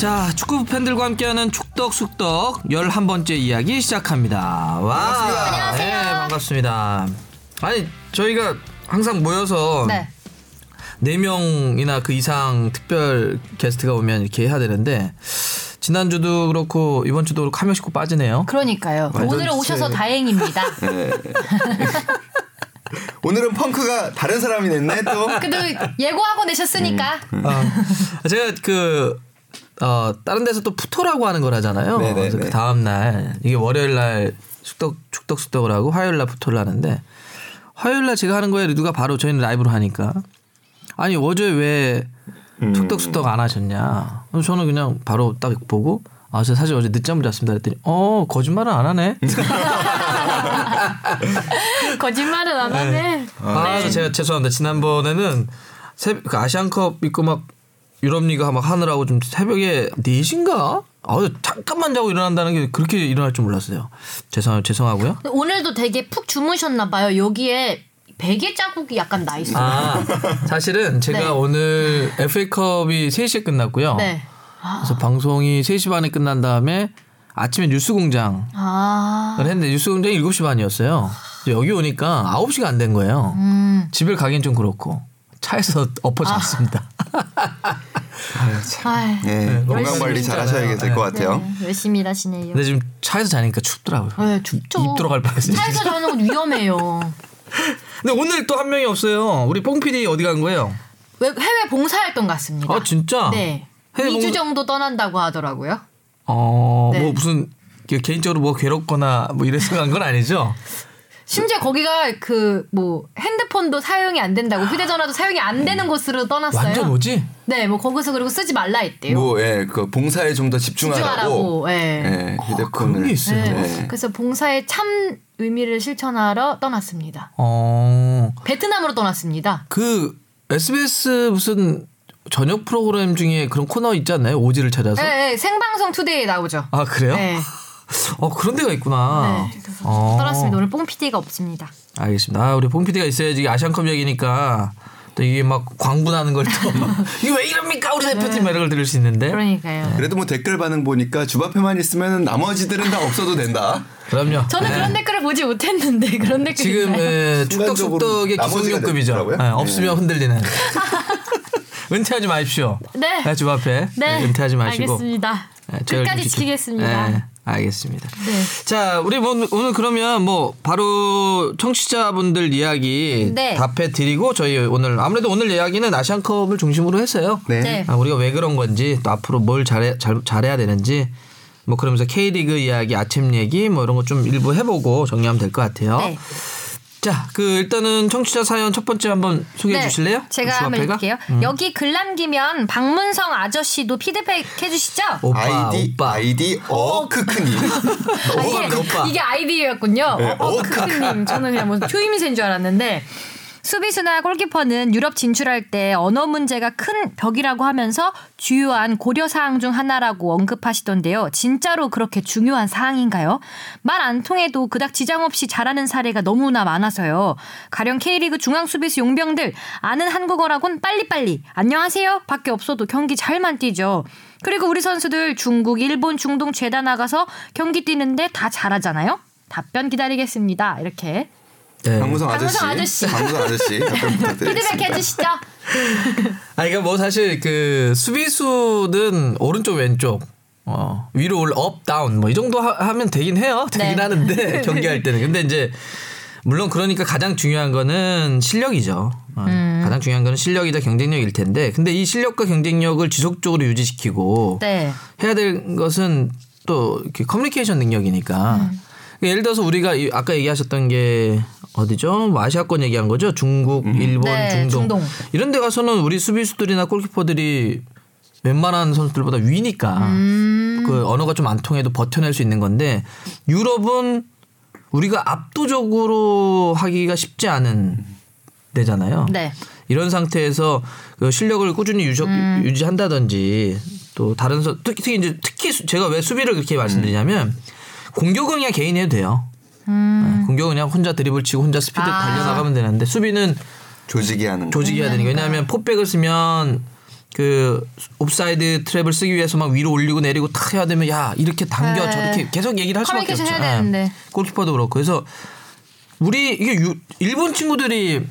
자, 축구 팬들과 함께하는 축덕 숙덕 11번째 이야기 시작합니다. 와. 반갑습니다. 네, 반갑습니다. 아니, 저희가 항상 모여서 네. 네 명이나 그 이상 특별 게스트가 오면 이렇게 해야 되는데 지난주도 그렇고 이번 주도 그렇고 한 명씩 꼭 빠지네요. 그러니까요. 완전 오늘 오셔서 제- 다행입니다. 오늘은 펑크가 다른 사람이 냈네 또. 그래도 예고하고 내셨으니까. 아, 제가 그 어, 다른 데서 또 푸토라고 하는 걸 하잖아요. 네네, 그래서 네. 그 다음 날 이게 월요일 날 축덕 축덕 숙덕을 하고 화요일 날 푸토를 하는데 화요일 날 제가 하는 거에 누가 바로 저희는 라이브로 하니까 아니 어제 왜 축덕 숙덕 안 하셨냐? 그래서 저는 그냥 바로 딱 보고 아, 저 사실 어제 늦잠을 잤습니다. 그랬더니 어 거짓말은 안 하네. 거짓말은 안 하네. 아, 그래서 제가 죄송합니다. 지난번에는 새, 그 아시안컵 있고 막 유럽리그 막 하느라고 좀 새벽에 4시인가? 아, 잠깐만 자고 일어난다는 게 그렇게 일어날 줄 몰랐어요. 죄송, 죄송하고요. 오늘도 되게 푹 주무셨나 봐요. 여기에 베개 자국이 약간 나 있어요. 아, 사실은 제가 네. 오늘 FA컵이 3시에 끝났고요. 네. 그래서 방송이 3시 반에 끝난 다음에 아침에 뉴스 공장을 아. 했는데 뉴스 공장이 7시 반이었어요. 여기 오니까 9시가 안 된 거예요. 음. 집을 가긴 좀 그렇고 차에서 엎어 잤습니다. 아 이. 네, 건강 관리 잘 하셔야 될 것 같아요. 네, 열심히 일하시네요. 근데 지금 차에서 자니까 춥더라고요. 네, 춥죠. 입 들어갈 뻔했어요. 차에서 자는 건 위험해요. 근데 오늘 또 한 명이 없어요. 우리 뽕 PD 어디 간 거예요? 왜- 해외 봉사활동 갔습니다. 아 진짜? 네. 해외 2주 봉- 정도 떠난다고 하더라고요. 어, 네. 뭐 무슨 그 개인적으로 뭐 괴롭거나 뭐 이래서 간 건 아니죠? 심지어 거기가 그 뭐 핸드폰도 사용이 안 된다고 휴대전화도 사용이 안 되는 곳으로 떠났어요. 완전 오지? 네, 뭐 거기서 그리고 쓰지 말라 했대요. 뭐, 예, 그 봉사에 좀 더 집중하라고. 집중하라고. 예. 예, 휴대폰을. 그런 게 있어요. 네. 네. 그래서 봉사의 참 의미를 실천하러 떠났습니다. 어, 베트남으로 떠났습니다. 그 SBS 무슨 저녁 프로그램 중에 그런 코너 있지 않나요? 오지를 찾아서? 네, 네, 생방송 투데이에 나오죠. 아 그래요? 네. 어 그런 데가 있구나. 네. 그래서 어. 떠났습니다. 오늘 뽕 PD가 없습니다. 알겠습니다. 아, 우리 뽕 PD가 있어야지 아시안컵 얘기니까 또 이게 막 광분하는 걸 또 이게 왜 이럽니까 우리 대표팀 이런 걸 들을 수 있는데. 그러니까요. 그래도 뭐 댓글 반응 보니까 주바페만 있으면 나머지들은 다 없어도 된다. 그럼요. 저는 네. 그런 댓글을 보지 못했는데 그런 댓글이 지금? 예, 나머지가 기성용급이죠. 예, 없으면 흔들리는. 은퇴하지 마십시오. 네. 네, 주 앞에 네. 은퇴하지 마시고. 알겠습니다. 끝까지 지키겠습니다. 예, 알겠습니다. 네. 자, 우리 뭐, 오늘 그러면 뭐 바로 청취자분들 이야기 네. 답해 드리고 저희 오늘 아무래도 오늘 이야기는 아시안컵을 중심으로 했어요. 네. 네. 아, 우리가 왜 그런 건지 또 앞으로 뭘 잘해 잘, 잘해야 되는지 뭐 그러면서 K리그 이야기, 아침 얘기 뭐 이런 거 좀 일부 해보고 정리하면 될 것 같아요. 네. 자, 그 일단은 청취자 사연 첫 번째 한번 소개해 주실래요? 네. 제가 주 한번? 읽을게요. 음. 여기 글 남기면 박문성 아저씨도 피드백 해주시죠? 오빠, 아이디, 오빠. 아이디, 어, 크크님. 아, 오빠입니다, 오빠. 이게 아이디였군요. 네, 어, 어, 크크님. 저는 그냥 뭐 초임이세인 줄 알았는데. 수비수나 골키퍼는 유럽 진출할 때 언어 문제가 큰 벽이라고 하면서 주요한 고려 사항 중 하나라고 언급하시던데요. 진짜로 그렇게 중요한 사항인가요? 말 안 통해도 그닥 지장 없이 잘하는 사례가 너무나 많아서요. 가령 K리그 중앙 수비수 용병들 아는 한국어라곤 빨리빨리 안녕하세요 밖에 없어도 경기 잘만 뛰죠. 그리고 우리 선수들 중국, 일본, 중동 죄다 나가서 경기 뛰는데 다 잘하잖아요. 답변 기다리겠습니다. 이렇게 네. 박무성 아저씨. 박무성 아저씨. 박무성 아저씨. 답변 피드백. 해주시죠. 아, 그러니까 뭐 사실 그 수비수는 오른쪽 왼쪽 어, 위로 올 up down 뭐 이 정도 하, 면 되긴 해요. 되긴 네. 하는데 경기할 때는. 근데 이제 물론 그러니까 가장 중요한 거는 실력이죠. 어, 음. 가장 중요한 거는 실력이자 경쟁력일 텐데 근데 이 실력과 경쟁력을 지속적으로 유지시키고 네. 해야 될 것은 또 이렇게 커뮤니케이션 능력이니까. 음. 예를 들어서 우리가 이- 아까 얘기하셨던 게 어디죠? 뭐 아시아권 얘기한 거죠? 중국, 일본, 네, 중동. 중동. 이런 데 가서는 우리 수비수들이나 골키퍼들이 웬만한 선수들보다 위니까 음. 그 언어가 좀 안 통해도 버텨낼 수 있는 건데 유럽은 우리가 압도적으로 하기가 쉽지 않은 데잖아요. 네. 이런 상태에서 그 실력을 꾸준히 유지, 음. 유지한다든지 또 다른 선 특히, 특히 이제 특히 수- 제가 왜 수비를 그렇게 말씀드리냐면 공격은 그냥 개인이 해도 돼요. 네, 공격은 그냥 혼자 드리블 치고 혼자 스피드 음. 아. 달려나가면 되는데 수비는 조직이 하는 거. 조직이 해야 되니까 왜냐하면 포백을 쓰면 그 옵사이드 트랩을 쓰기 위해서 막 위로 올리고 내리고 탁 해야 되면 야 이렇게 당겨 네. 저렇게 계속 얘기를 할 수밖에 없죠. 되는데. 골키퍼도 그렇고 그래서 우리 이게 유, 일본 친구들이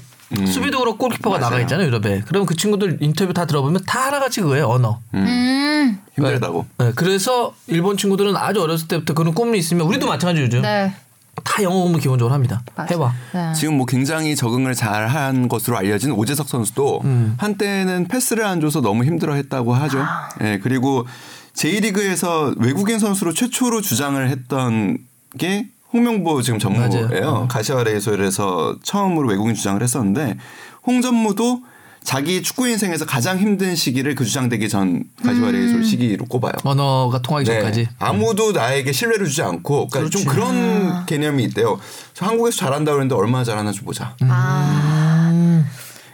수비도 그렇고 골키퍼가 음. 맞아요. 나가 있잖아요 유럽에. 그럼 그 친구들 인터뷰 다 들어보면 다 하나같이 그거예요 언어. 음. 힘들다고. 네, 그래서 일본 친구들은 아주 어렸을 때부터 그런 꿈이 있으면 우리도 마찬가지 요즘 네. 다 영어 공부 기본적으로 합니다. 맞아. 해봐. 네. 지금 뭐 굉장히 적응을 잘 한 것으로 알려진 오재석 선수도 음. 한때는 패스를 안 줘서 너무 힘들어했다고 하죠. 아. 예 그리고 J리그에서 외국인 선수로 최초로 주장을 했던 게 홍명보 지금 전무예요. 맞아요. 가시화 레이솔에서 처음으로 외국인 주장을 했었는데 홍전무도 자기 축구 인생에서 가장 힘든 시기를 그 주장되기 전 가시화 음. 레이솔 시기로 꼽아요. 언어가 통하기 전까지. 네. 아무도 나에게 신뢰를 주지 않고 그러니까 좀 그렇지. 그런 개념이 있대요. 저 한국에서 잘한다 그랬는데 얼마나 잘하나 좀 보자. 아.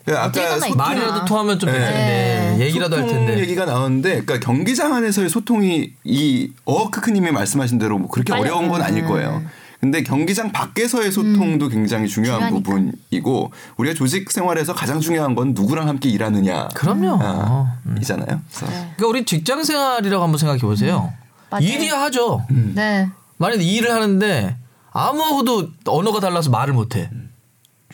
그 아까 소통. 말이라도 통하면 좀 네. 될 텐데 얘기라도 할 소통 텐데. 얘기가 나오는데 그러니까 경기장 안에서의 소통이 이 어크크님이 말씀하신 대로 뭐 그렇게 빨리- 어려운 건 아닐 거예요. 근데 경기장 밖에서의 소통도 굉장히 중요한 음. 중요하니까. 부분이고 우리가 조직 생활에서 가장 중요한 건 누구랑 함께 일하느냐. 그럼요. 아, 음. 이잖아요. 그래서 그러니까 우리 직장 생활이라고 한번 생각해 보세요. 맞아요. 일이야 하죠. 네. 만약에 일을 하는데 아무도 언어가 달라서 말을 못해.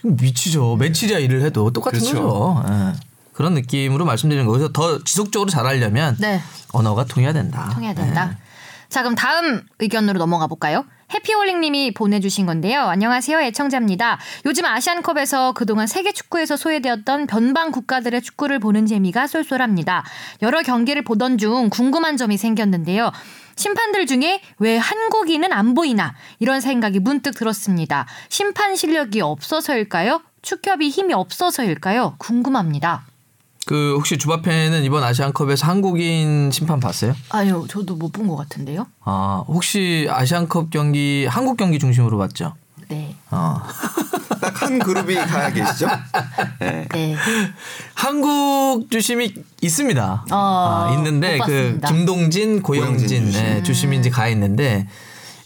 미치죠. 며칠이야 일을 해도 똑같은 그렇죠. 거죠. 예. 그런 느낌으로 말씀드리는. 그래서 더 지속적으로 잘하려면 네. 언어가 통해야 된다. 통해야 된다. 자, 그럼 다음 의견으로 넘어가 볼까요? 해피홀링님이 보내주신 건데요. 안녕하세요, 애청자입니다. 요즘 아시안컵에서 그동안 세계 축구에서 소외되었던 변방 국가들의 축구를 보는 재미가 쏠쏠합니다. 여러 경기를 보던 중 궁금한 점이 생겼는데요. 심판들 중에 왜 한국인은 안 보이나 이런 생각이 문득 들었습니다. 심판 실력이 없어서일까요? 축협이 힘이 없어서일까요? 궁금합니다. 그 혹시 주바페는 이번 아시안컵에서 한국인 심판 봤어요? 아니요, 저도 못 본 것 같은데요. 아 혹시 아시안컵 경기 한국 경기 중심으로 봤죠? 네. 어. 딱 한 그룹이 가 계시죠? 네. 네. 한국 주심이 있습니다. 어, 아, 있는데 못 그. 김동진, 고영진 고영진 주심. 네, 주심 이 이제 가 있는데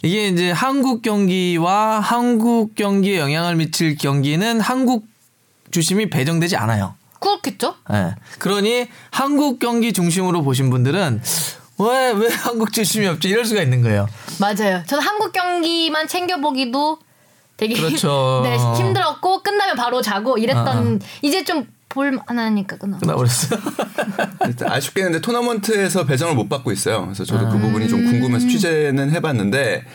이게 이제 한국 경기와 한국 경기에 영향을 미칠 경기는 한국 주심이 배정되지 않아요. 그렇겠죠? 예. 그러니 한국 경기 중심으로 보신 분들은 왜 왜 한국 주심이 없지 이럴 수가 있는 거예요. 맞아요. 저는 한국 경기만 챙겨보기도 되게 그렇죠. 네, 힘들었고 끝나면 바로 자고 이랬던 이제 좀 볼만하니까. 일단 아쉽게는 근데 토너먼트에서 배정을 못 받고 있어요. 그래서 저도 그 부분이 좀 궁금해서 취재는 해봤는데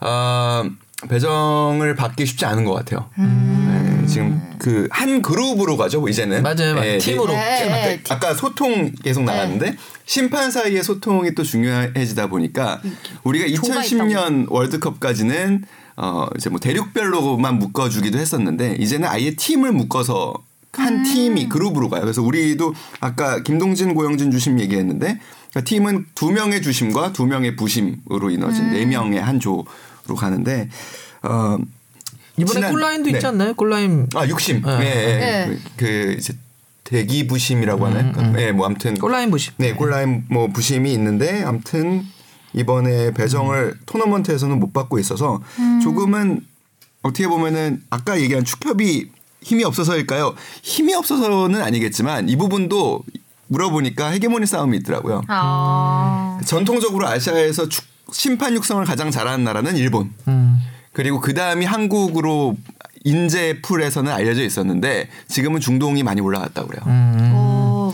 아, 배정을 받기 쉽지 않은 것 같아요. 네, 지금 그 한 그룹으로 가죠. 이제는 맞아요, 맞아요. 팀으로. 네, 아까, 아까 소통 계속 나갔는데 심판 사이의 소통이 또 중요해지다 보니까 우리가 조가 2010년 월드컵까지는 어 이제 뭐 대륙별로만 묶어주기도 했었는데 이제는 아예 팀을 묶어서 한 팀이 그룹으로 가요. 그래서 우리도 아까 김동진, 고영진 주심 얘기했는데 그러니까 팀은 두 명의 주심과 두 명의 부심으로 이루어진 네 명의 한 조로 가는데 어 이번에 지난- 골라인도 네. 있지 않나요? 골라인 아 육심. 네. 예, 예. 네. 그, 그 이제 대기 부심이라고 하나요? 예, 뭐 아무튼 골라인 부심. 네, 골라인 뭐 부심이 있는데 아무튼 이번에 배정을 토너먼트에서는 못 받고 있어서 조금은 어떻게 보면은 아까 얘기한 축협이 힘이 없어서일까요? 힘이 없어서는 아니겠지만 이 부분도 물어보니까 헤게모니 싸움이 있더라고요. 아. 전통적으로 아시아에서 축- 심판 육성을 가장 잘하는 나라는 일본. 음. 그리고 그 다음이 한국으로 인재 풀에서는 알려져 있었는데 지금은 중동이 많이 올라갔다고 그래요. 음. 오.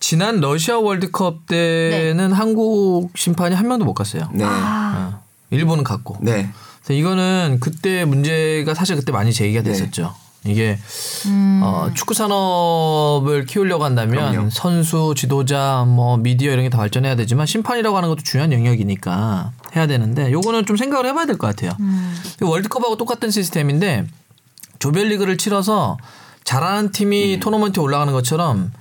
지난 러시아 월드컵 때는 한국 심판이 한 명도 못 갔어요. 네. 어. 일본은 갔고. 네. 그래서 이거는 그때 문제가 사실 그때 많이 제기가 네. 됐었죠. 이게 음. 어, 축구 산업을 키우려고 한다면 그럼요. 선수, 지도자, 뭐 미디어 이런 게 다 발전해야 되지만 심판이라고 하는 것도 중요한 영역이니까 해야 되는데 요거는 좀 생각을 해봐야 될 것 같아요. 음. 월드컵하고 똑같은 시스템인데 조별리그를 치러서 잘하는 팀이 토너먼트에 올라가는 것처럼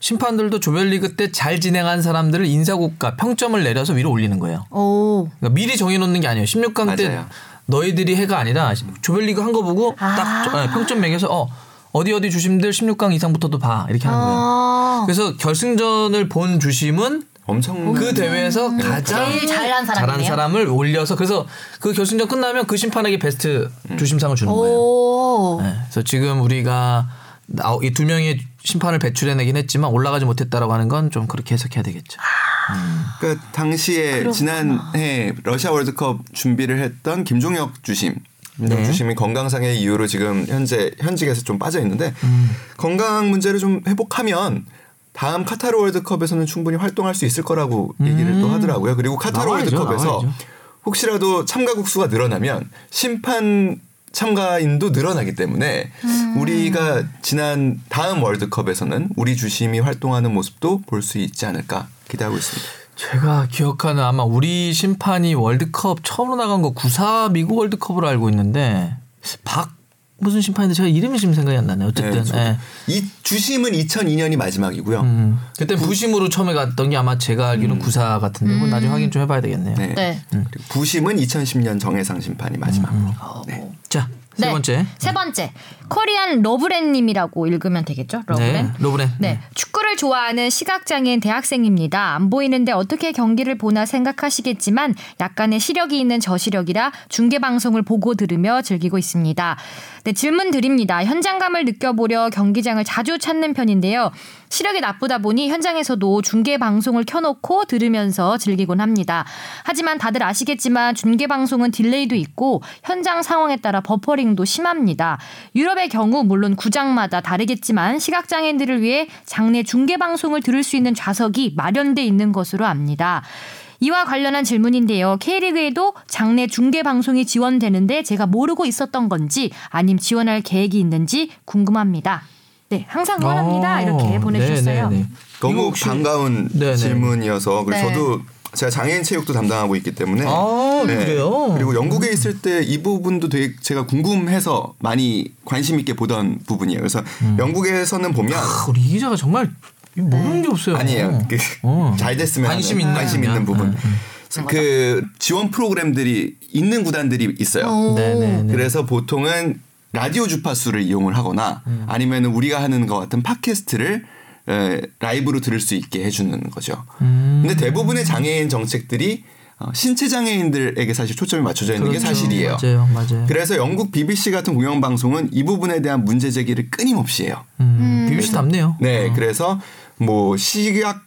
심판들도 조별리그 때 잘 진행한 사람들을 인사고가 평점을 내려서 위로 올리는 거예요. 오. 그러니까 미리 정해놓는 게 아니에요. 16강 때 맞아요. 너희들이 해가 아니라 조별리그 한 거 보고 딱 아. 저- 네, 평점 매겨서 어 어디 어디 주심들 16강 이상부터도 봐 이렇게 하는 거예요. 아. 그래서 결승전을 본 주심은 엄청 그 대회에서 가장 제일 잘한 사람이네요. 사람을 올려서 그래서 그 결승전 끝나면 그 심판에게 베스트 주심상을 주는 거예요. 오. 네, 그래서 지금 우리가 이 두 명의 심판을 배출해내긴 했지만 올라가지 못했다라고 하는 건 좀 그렇게 해석해야 되겠죠. 그러니까 당시에 지난해 러시아 월드컵 준비를 했던 김종혁 주심 김종혁 네. 주심이 건강상의 이유로 지금 현재 현직에서 좀 빠져 있는데 음. 건강 문제를 좀 회복하면 다음 카타르 월드컵에서는 충분히 활동할 수 있을 거라고 얘기를 또 하더라고요. 그리고 카타르 음. 나와야죠, 월드컵에서 나와야죠. 혹시라도 참가국 수가 늘어나면 심판 참가인도 늘어나기 때문에 음. 우리가 지난 다음 월드컵에서는 우리 주심이 활동하는 모습도 볼 수 있지 않을까 기대하고 있습니다. 제가 기억하는 아마 우리 심판이 월드컵 처음으로 나간 거 94 미국 월드컵으로 알고 있는데 박 무슨 심판인데 제가 이름이 지금 생각이 안 나네. 어쨌든 네. 예. 이 주심은 2002년이 마지막이고요. 음. 그때 부심으로 처음에 갔던 게 아마 제가 알기로는 94 같은데 그건 나중에 확인 좀 해봐야 되겠네요. 네. 네. 그리고 부심은 2010년 정해상 심판이 마지막입니다. 어, 네. 자, 세 네. 번째. 세 번째. 코리안 러브렌님이라고 읽으면 되겠죠? 러브렌. 네, 로브렌. 네. 축구를 좋아하는 시각장애인 대학생입니다. 안 보이는데 어떻게 경기를 보나 생각하시겠지만 약간의 시력이 있는 저시력이라 중계방송을 보고 들으며 즐기고 있습니다. 네, 질문 드립니다. 현장감을 느껴보려 경기장을 자주 찾는 편인데요. 시력이 나쁘다 보니 현장에서도 중계 방송을 켜놓고 들으면서 즐기곤 합니다. 하지만 다들 아시겠지만 중계 방송은 딜레이도 있고 현장 상황에 따라 버퍼링도 심합니다. 유럽의 경우 물론 구장마다 다르겠지만 시각장애인들을 위해 장내 중계 방송을 들을 수 있는 좌석이 마련돼 있는 것으로 압니다. 이와 관련한 질문인데요. K리그에도 장내 중계 방송이 지원되는데 제가 모르고 있었던 건지 아님 지원할 계획이 있는지 궁금합니다. 네, 항상 응원합니다. 어, 이렇게 보내주셨어요. 네, 네, 네. 이거 너무 혹시- 반가운 네네. 질문이어서 그리고 네. 저도 제가 장애인 체육도 담당하고 있기 때문에 아, 그래요? 그리고 영국에 있을 때 이 부분도 되게 제가 궁금해서 많이 관심 있게 보던 부분이에요. 그래서 영국에서는 보면 아, 우리 이 기자가 정말 모르는 게 없어요. 아니에요. 그 어. 잘 됐으면 관심 있는 관심. 있는 부분. 음, 음. 그래서 그 지원 프로그램들이 있는 구단들이 있어요. 오. 네, 네, 네. 그래서 보통은 라디오 주파수를 이용을 하거나 아니면 우리가 하는 것 같은 팟캐스트를 에, 라이브로 들을 수 있게 해주는 거죠. 음. 근데 대부분의 장애인 정책들이 어, 신체 장애인들에게 사실 초점이 맞춰져 있는 게 그렇죠. 사실이에요. 맞아요, 맞아요. 그래서 영국 BBC 같은 공영 방송은 이 부분에 대한 문제 제기를 끊임없이 해요. 음, BBC 답네요. 네, 그래서 뭐 시각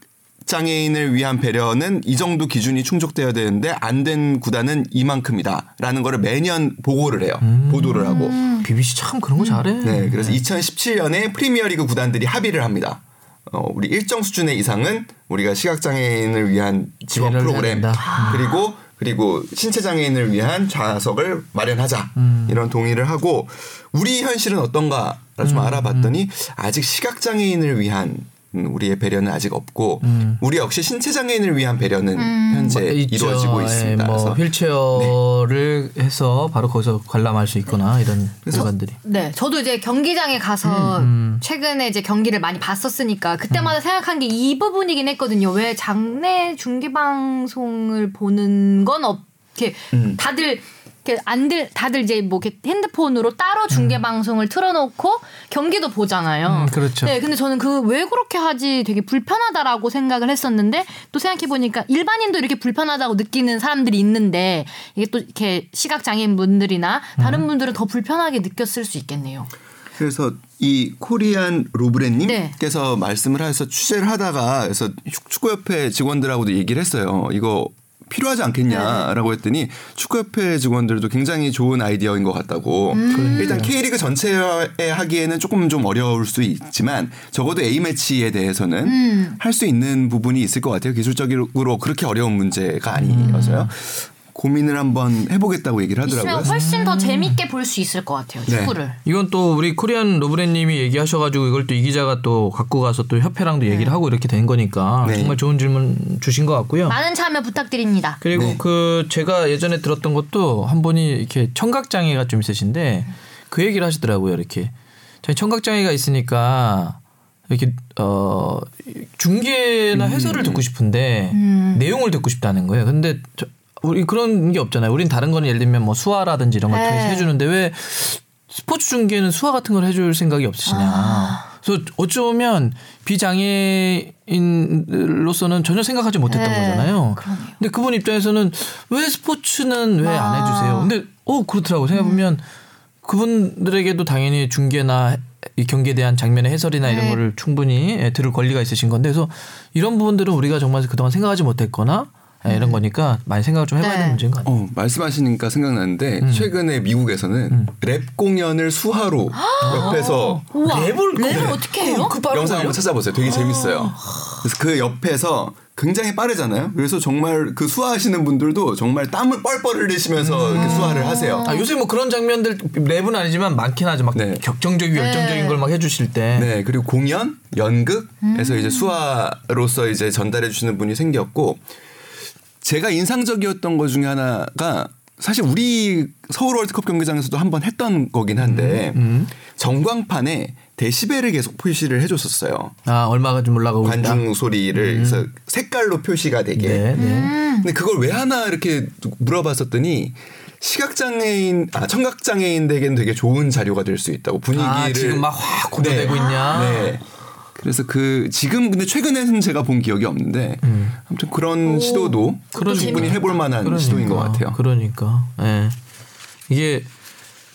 장애인을 위한 배려는 이 정도 기준이 충족돼야 되는데 안 된 구단은 이만큼이다라는 거를 매년 보고를 해요. 보도를 하고. BBC 참 그런 거 잘해. 네, 그래서 2017년에 프리미어리그 구단들이 합의를 합니다. 어, 우리 일정 수준의 이상은 우리가 시각 장애인을 위한 지원 프로그램 된다. 그리고 그리고 신체 장애인을 위한 좌석을 마련하자 음. 이런 동의를 하고 우리 현실은 어떤가를 음, 좀 알아봤더니 아직 시각 장애인을 위한 음, 우리의 배려는 아직 없고 우리 역시 신체 장애인을 위한 배려는 현재 음. 뭐 있죠. 이루어지고 예, 있습니다. 뭐 그래서 휠체어를 해서 바로 거기서 관람할 수 있거나 이런 구간들이. 네, 저도 이제 경기장에 가서 최근에 이제 경기를 많이 봤었으니까 그때마다 생각한 게 이 부분이긴 했거든요. 왜 장내 중계 방송을 보는 건 없, 이렇게 다들 이렇게 안들 다들 이제 뭐 이렇게 핸드폰으로 따로 중계 방송을 틀어놓고 경기도 보잖아요. 음, 그렇죠. 네, 근데 저는 그 왜 그렇게 하지 되게 불편하다라고 생각을 했었는데 또 생각해 보니까 일반인도 이렇게 불편하다고 느끼는 사람들이 있는데 이게 또 이렇게 시각 장애인 분들이나 다른 음. 분들은 더 불편하게 느꼈을 수 있겠네요. 그래서 이 코리안 네. 로브레님께서 말씀을 해서 취재를 하다가 그래서 축- 축구협회 직원들하고도 얘기를 했어요. 이거 필요하지 네. 않겠냐라고 했더니 축구협회 직원들도 굉장히 좋은 아이디어인 것 같다고. 음. 일단 K리그 전체에 하기에는 조금 좀 어려울 수 있지만 적어도 A 매치에 대해서는 음. 할수 있는 부분이 있을 것 같아요. 기술적으로 그렇게 어려운 문제가 아니어서요. 고민을 한번 해보겠다고 얘기를 하더라고요. 있으면 훨씬 더 재밌게 볼 수 있을 것 같아요. 네. 축구를. 이건 또 우리 코리안 로브레님이 얘기하셔가지고 이걸 또 이 기자가 또 갖고 가서 또 협회랑도 얘기를 하고 이렇게 된 거니까 네. 정말 좋은 질문 주신 것 같고요. 많은 참여 부탁드립니다. 그리고 네. 그 제가 예전에 들었던 것도 한 분이 이렇게 청각 장애가 좀 있으신데 그 얘기를 하시더라고요. 이렇게 저희 청각 장애가 있으니까 이렇게 어 중계나 해설을 듣고 싶은데 내용을 듣고 싶다는 거예요. 근데 저, 우리 그런 게 없잖아요. 우린 다른 거는 예를 들면 뭐 수화라든지 이런 걸 네. 통해서 해주는데 왜 스포츠 중계는 수화 같은 걸 해줄 생각이 없으시냐. 그래서 어쩌면 비장애인으로서는 전혀 생각하지 못했던 네, 거잖아요. 그러네요. 근데 그분 입장에서는 왜 스포츠는 왜안 아. 해주세요? 근데 어 그렇더라고 생각해 보면 그분들에게도 당연히 중계나 해- 이 경기에 대한 장면의 해설이나 이런 네. 거를 충분히 예, 들을 권리가 있으신 건데 그래서 이런 부분들은 우리가 정말 그동안 생각하지 못했거나 예, 이런 거니까 많이 생각을 좀 해봐야 네. 되는 문제인 것 같아요. 어, 말씀하시니까 생각나는데 음. 최근에 미국에서는 랩 공연을 수화로 옆에서 우와. 랩을 랩을 어떻게 해요? 그 빠른 영상 거예요? 한번 찾아보세요. 되게 재밌어요. 그래서 그 옆에서 굉장히 빠르잖아요. 그래서 정말 그 수화하시는 분들도 정말 땀을 뻘뻘 흘리시면서 이렇게 수화를 하세요. 아, 요새 뭐 그런 장면들 랩은 아니지만 많긴 하죠. 막 네. 격정적이고 열정적인 걸 막 해주실 때. 네, 그리고 공연, 연극에서 이제 수화로서 이제 전달해 주시는 분이 생겼고 제가 인상적이었던 것 중에 하나가 사실 우리 서울 월드컵 경기장에서도 한 번 했던 거긴 한데 음, 전광판에 데시벨을 계속 표시를 해줬었어요. 아 얼마가 좀 올라가고 있다. 관중 소리를 그래서 색깔로 표시가 되게. 네, 네. 근데 그걸 왜 하나 이렇게 물어봤었더니 시각장애인, 아 청각장애인에게는 되게 좋은 자료가 될 수 있다고 분위기를 아, 지금 막 확 고조되고 있냐? 네. 그래서 그 지금 근데 최근에는 제가 본 기억이 없는데 아무튼 그런 시도도 그러니까. 충분히 해볼 만한 시도인 것 같아요. 그러니까. 예. 이게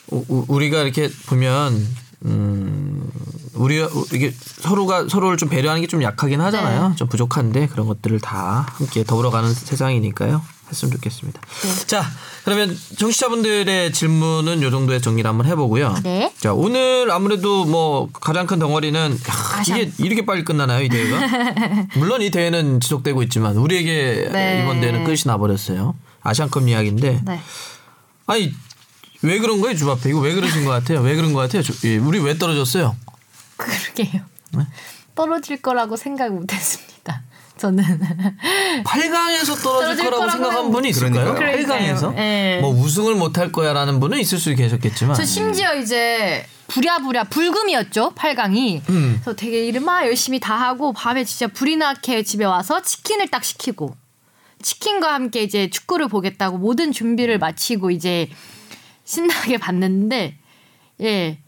우리가 이렇게 보면 음 우리가 이게 서로가 서로를 좀 배려하는 게 좀 약하긴 하잖아요. 네. 좀 부족한데 그런 것들을 다 함께 더불어가는 세상이니까요. 했으면 좋겠습니다. 네. 자, 그러면 청취자분들의 질문은 요 정도에 정리를 한번 해보고요. 네. 자, 오늘 아무래도 뭐 가장 큰 덩어리는 야. 이게 이렇게 빨리 끝나나요, 이 대회가? 물론 이 대회는 지속되고 있지만 우리에게 네. 이번 대회는 끝이 나버렸어요. 아시안컵 이야기인데 네. 아니 왜 그런 거예요 주바페 이거 왜 그러신 것 같아요 왜 그런 것 같아요 저- 예, 우리 왜 떨어졌어요 그러게요. 네? 떨어질 거라고 생각 못했습니다. 저는 8강에서 떨어질 떨어질 거라고 생각한 분이 있을까요? 그러니까요. 8강에서 네. 뭐 우승을 못할 거야라는 분은 있을 수 계셨겠지만 저 심지어 이제 부랴부랴 불금이었죠 8강이. 음. 그래서 되게 막 열심히 다 하고 밤에 진짜 불이 나게 집에 와서 치킨을 딱 시키고 치킨과 함께 이제 축구를 보겠다고 모든 준비를 마치고 이제 신나게 봤는데 예.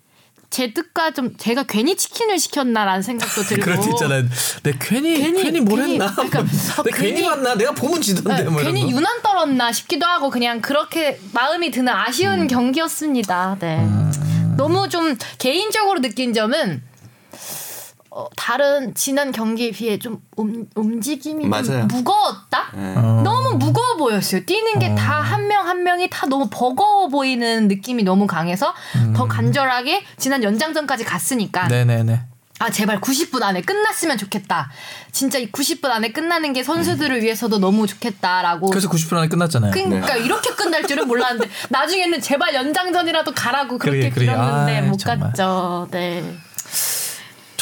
제 뜻과 좀 제가 괜히 치킨을 시켰나라는 생각도 들고 그럴 때 있잖아요 내 괜히 괜히, 괜히- 뭘 괜히- 했나 그러니까 내 괜히, 괜히- 왔나 내가 보면 지던데 네, 뭐 괜히. 유난 떨었나 싶기도 하고 그냥 그렇게 마음이 드는 아쉬운 음. 경기였습니다. 네. 너무 좀 개인적으로 느낀 점은 어, 다른 지난 경기에 비해 좀 움, 움직임이 맞아요. 좀 무거웠다. 네. 너무 무거 워 보였어요. 뛰는 게 다 한 명 한 명이 다 너무 버거워 보이는 느낌이 너무 강해서 더 간절하게 지난 연장전까지 갔으니까 음. 네네네 아 제발 90분 안에 끝났으면 좋겠다. 진짜 이 90분 안에 끝나는 게 선수들을 위해서도 너무 좋겠다라고. 그래서 90분 안에 끝났잖아요 그러니까 이렇게 끝날 줄은 몰랐는데 나중에는 제발 연장전이라도 가라고 그렇게 그러게, 그러게. 빌었는데 아이, 못 정말. 갔죠. 네.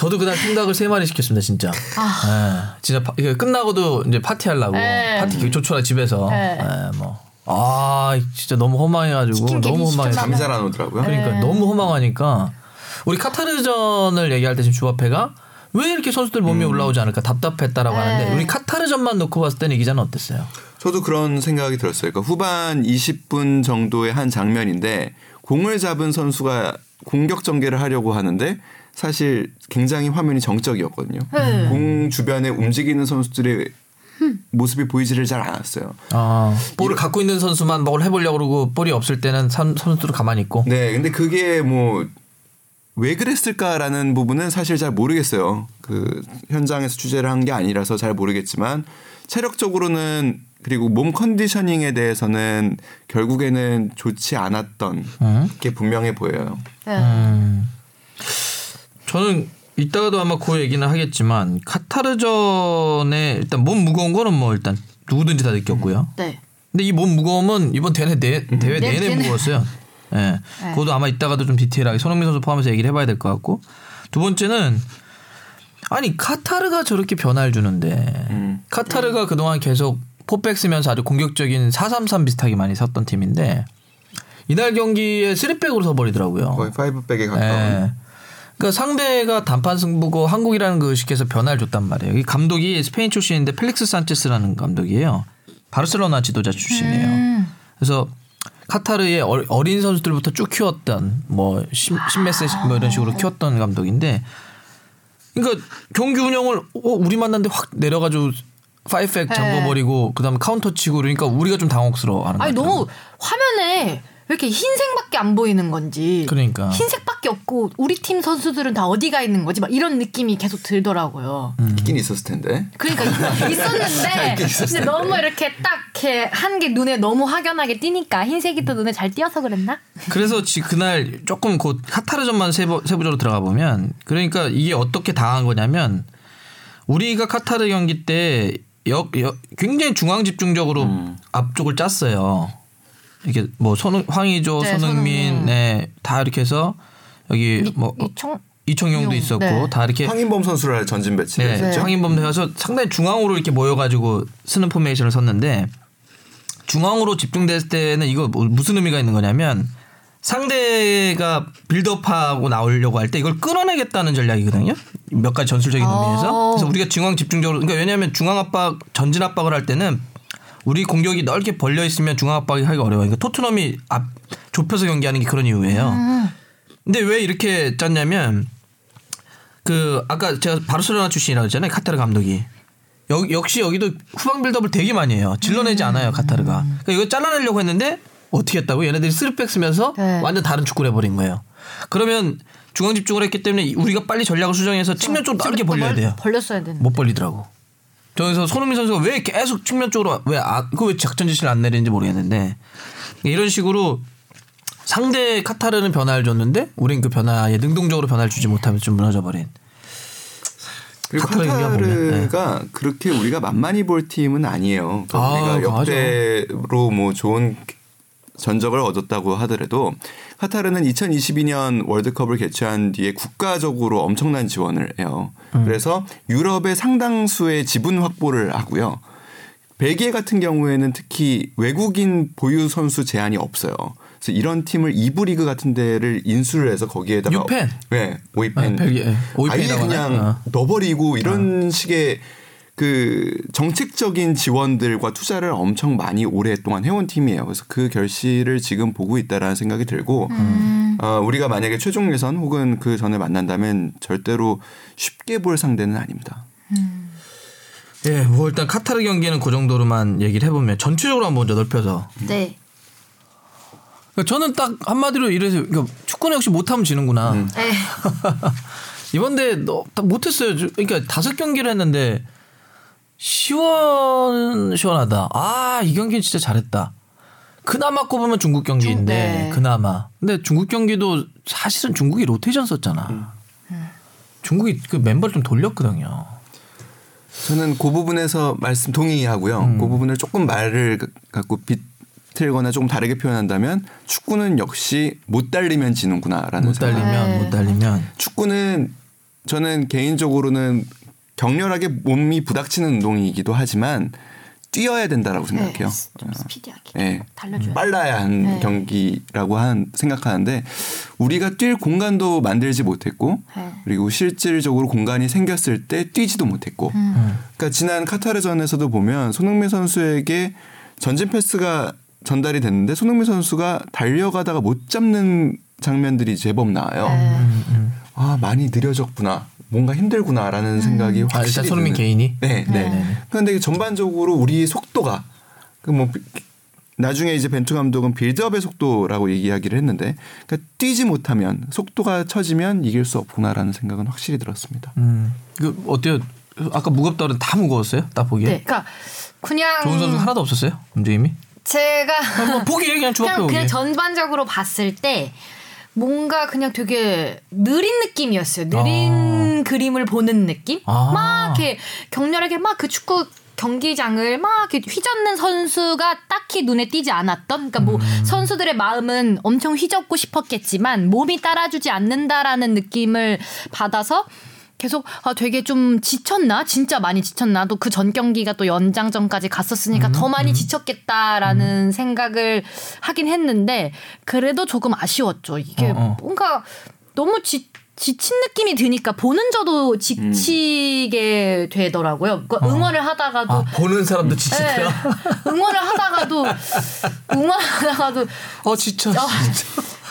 저도 그날 통닭을 세 마리 시켰습니다 진짜 예, 진짜 파- 끝나고도 이제 파티 하려고 아. 네. 파티 조촐하 집에서 네. 예, 뭐아 진짜 너무 허망해가지고 너무 잘안 오더라고요. 그러니까 네. 너무 허망하니까 우리 카타르전을 얘기할 때 지금 주바페가 왜 이렇게 선수들 몸이 올라오지 않을까 답답했다라고 네. 하는데 우리 카타르전만 놓고 봤을 때는 이 기자는 어땠어요? 저도 그런 생각이 들었어요. 그러니까 후반 20분 정도의 한 장면인데 공을 잡은 선수가 공격 전개를 하려고 하는데 사실 굉장히 화면이 정적이었거든요. 네. 공 주변에 움직이는 선수들의 모습이 보이지를 잘 않았어요. 아, 볼을 갖고 있는 선수만 뭘 해보려고 그러고 볼이 없을 때는 선, 선수들은 가만히 있고 네, 근데 그게 뭐 왜 그랬을까라는 부분은 사실 잘 모르겠어요. 그 현장에서 취재를 한 게 아니라서 잘 모르겠지만 체력적으로는 그리고 몸 컨디셔닝에 대해서는 결국에는 좋지 않았던 음. 게 분명해 보여요. 네. 음. 저는 이따가도 아마 그 얘기는 하겠지만 카타르전에 일단 몸 무거운 거는 뭐 일단 누구든지 다 느꼈고요. 네. 근데 이 몸 무거움은 이번 대회 내, 대회 네, 내내 내내. 무거웠어요. 예. 그것도 아마 이따가도 좀 디테일하게 손흥민 선수 포함해서 얘기를 해봐야 될 것 같고 두 번째는 아니 카타르가 저렇게 변화를 주는데 음. 카타르가 그동안 계속 포백 쓰면서 아주 공격적인 433 비슷하게 많이 썼던 팀인데 이날 경기에 3백으로 서버리더라고요. 거의 파이브백에 가까운. 예. 그러니까 상대가 단판 승부고 한국이라는 그 의식에서 변화를 줬단 말이에요. 이 감독이 스페인 출신인데 펠릭스 산체스라는 감독이에요. 바르셀로나 지도자 출신이에요. 음. 그래서 카타르의 어- 어린 선수들부터 쭉 키웠던 뭐 신- 신메세 뭐 이런 식으로 키웠던 감독인데 그러니까 경기 운영을 어, 우리 만났는데 확 내려가지고 파이브백 네. 잠궈버리고 그다음에 카운터 치고 그러니까 우리가 좀 당혹스러워하는 아니 것 너무. 화면에 왜 이렇게 흰색밖에 안 보이는 건지. 그러니까. 흰색밖에 없고 우리 팀 선수들은 다 어디가 있는 거지? 막 이런 느낌이 계속 들더라고요. 음. 있긴 있었을 텐데. 그러니까 있- 있었는데 근데 너무 이렇게 딱 이렇게 한 게 눈에 너무 확연하게 띄니까 흰색이 또 눈에 잘 띄어서 그랬나? 그래서 지 그날 조금 곧 카타르전만 세부, 세부적으로 들어가 보면 그러니까 이게 어떻게 당한 거냐면 우리가 카타르 경기 때 역, 역- 굉장히 중앙 집중적으로 앞쪽을 짰어요. 이게 뭐 손, 황의조, 네, 손흥민, 손흥민. 네, 다 이렇게 해서 여기 이, 뭐 이총 이청용도 용, 있었고 네. 다 이렇게 황인범 선수를 전진 배치를 네, 했었죠. 황인범 해서 상당히 중앙으로 이렇게 모여가지고 쓰는 포메이션을 썼는데 중앙으로 집중됐을 때는 이거 뭐- 무슨 의미가 있는 거냐면 상대가 빌드업하고 나오려고 할 때 이걸 끊어내겠다는 전략이거든요. 몇 가지 전술적인 어. 의미에서. 그래서 우리가 중앙 집중적으로 그러니까 왜냐하면 중앙 압박 전진 압박을 할 때는 우리 공격이 넓게 벌려 있으면 중앙 압박이 하기 어려워요. 그러니까 토트넘이 앞 좁혀서 경기하는 게 그런 이유예요. 근데 왜 이렇게 짰냐면 그 아까 제가 바르셀로나 출신이라고 했잖아요 카타르 감독이. 여, 역시 여기도 후방 빌드업을 되게 많이 해요. 질러내지 않아요 카타르가. 그러니까 이거 잘라내려고 했는데 어떻게 했다고? 얘네들이 쓰리백 쓰면서 네. 완전 다른 축구를 해버린 거예요. 그러면 중앙 집중을 했기 때문에 우리가 빨리 전략을 수정해서 측면 쪽으로 넓게 벌려야 돼요. 벌렸어야 되는. 못 벌리더라고 저기서 손흥민 선수가 왜 계속 측면 쪽으로 왜 아, 왜 작전 지시를 안 내리는지 모르겠는데 이런 식으로 상대 카타르는 변화를 줬는데 우린 그 변화에 능동적으로 변화를 주지 못하면서 좀 무너져 버린. 그리고 카타르 경기가 보면, 네. 카타르가 그렇게 우리가 만만히 볼 팀은 아니에요. 그러니까 아, 우리가. 역대로 뭐 좋은 전적을 얻었다고 하더라도 카타르는 2022년 월드컵을 개최한 뒤에 국가적으로 엄청난 지원을 해요. 음. 그래서 유럽의 상당수의 지분 확보를 하고요. 벨기에 같은 경우에는 특히 외국인 보유 선수 제한이 없어요. 그래서 이런 팀을 이부 리그 같은 데를 인수를 해서 거기에다가 유펜. 네, 오이펜 아, 벨기에. 아예 오이펜이라고 그냥 하나? 어. 넣어버리고 이런 식의 그 정책적인 지원들과 투자를 엄청 많이 오랫동안 해온 팀이에요. 그래서 그 결실을 지금 보고 있다라는 생각이 들고 어, 우리가 만약에 최종 예선 혹은 그 전에 만난다면 절대로 쉽게 볼 상대는 아닙니다. 예, 뭐 일단 카타르 경기는 그 정도로만 얘기를 해보면 전체적으로 한번 먼저 넓혀서 네. 그러니까 저는 딱 한마디로 이래서 그러니까 축구는 역시 못하면 지는구나. 네. 이번 대회 못했어요. 저- 그러니까 다섯 경기를 했는데 시원 시원하다. 아 이 경기는 진짜 잘했다. 그나마 꼽으면 중국 경기인데 네. 그나마. 근데 중국 경기도 사실은 중국이 로테이션 썼잖아. 중국이 그 멤버를 좀 돌렸거든요. 저는 그 부분에서 말씀 동의하고요. 음. 그 부분을 조금 말을 갖고 비틀거나 조금 다르게 표현한다면 축구는 역시 못 달리면 지는구나라는 못 생각. 달리면 네. 못 달리면 축구는 저는 개인적으로는 격렬하게 몸이 부닥치는 운동이기도 하지만 뛰어야 된다라고 생각해요. 네, 좀 스피디하게 예. 달려줘야 빨라야 하는 네. 경기라고 한 생각하는데 우리가 뛸 공간도 만들지 못했고 네. 그리고 실질적으로 공간이 생겼을 때 뛰지도 못했고 음. 그러니까 지난 카타르전에서도 보면 손흥민 선수에게 전진 패스가 전달이 됐는데 손흥민 선수가 달려가다가 못 잡는 장면들이 제법 나와요. 네. 아 많이 느려졌구나. 뭔가 힘들구나라는 생각이 아, 확실히 일단 손흥민 개인이 네, 네. 네. 그런데 전반적으로 우리 속도가 그뭐 나중에 이제 벤투 감독은 빌드업의 속도라고 얘기하기를 했는데 그러니까 뛰지 못하면 속도가 처지면 이길 수 없구나라는 생각은 확실히 들었습니다. 음. 그 어때요? 아까 무겁다 그랬는데 다 무거웠어요? 딱 보기에. 네. 그러니까 그냥 좋은 선수 하나도 없었어요? 움직임이? 제가 뭐 보기에 그냥 주먹 그냥, 보기. 그냥 전반적으로 봤을 때 뭔가 그냥 되게 느린 느낌이었어요. 느린 그림을 보는 느낌? 아. 막 이렇게 격렬하게 막 그 축구 경기장을 막 이렇게 휘젓는 선수가 딱히 눈에 띄지 않았던 그러니까 뭐 음. 선수들의 마음은 엄청 휘젓고 싶었겠지만 몸이 따라주지 않는다라는 느낌을 받아서 계속 아 되게 좀 지쳤나 진짜 많이 지쳤나 또 그 전 경기가 또 연장전까지 갔었으니까 음, 더 많이 지쳤겠다라는 생각을 하긴 했는데 그래도 조금 아쉬웠죠 이게 어, 어. 뭔가 너무 지, 지친 느낌이 드니까 보는 저도 지치게 되더라고요 그러니까 응원을 하다가도 아, 보는 사람도 네, 지치더라. 응원을 하다가도 응원하다가도 어 진짜. 어.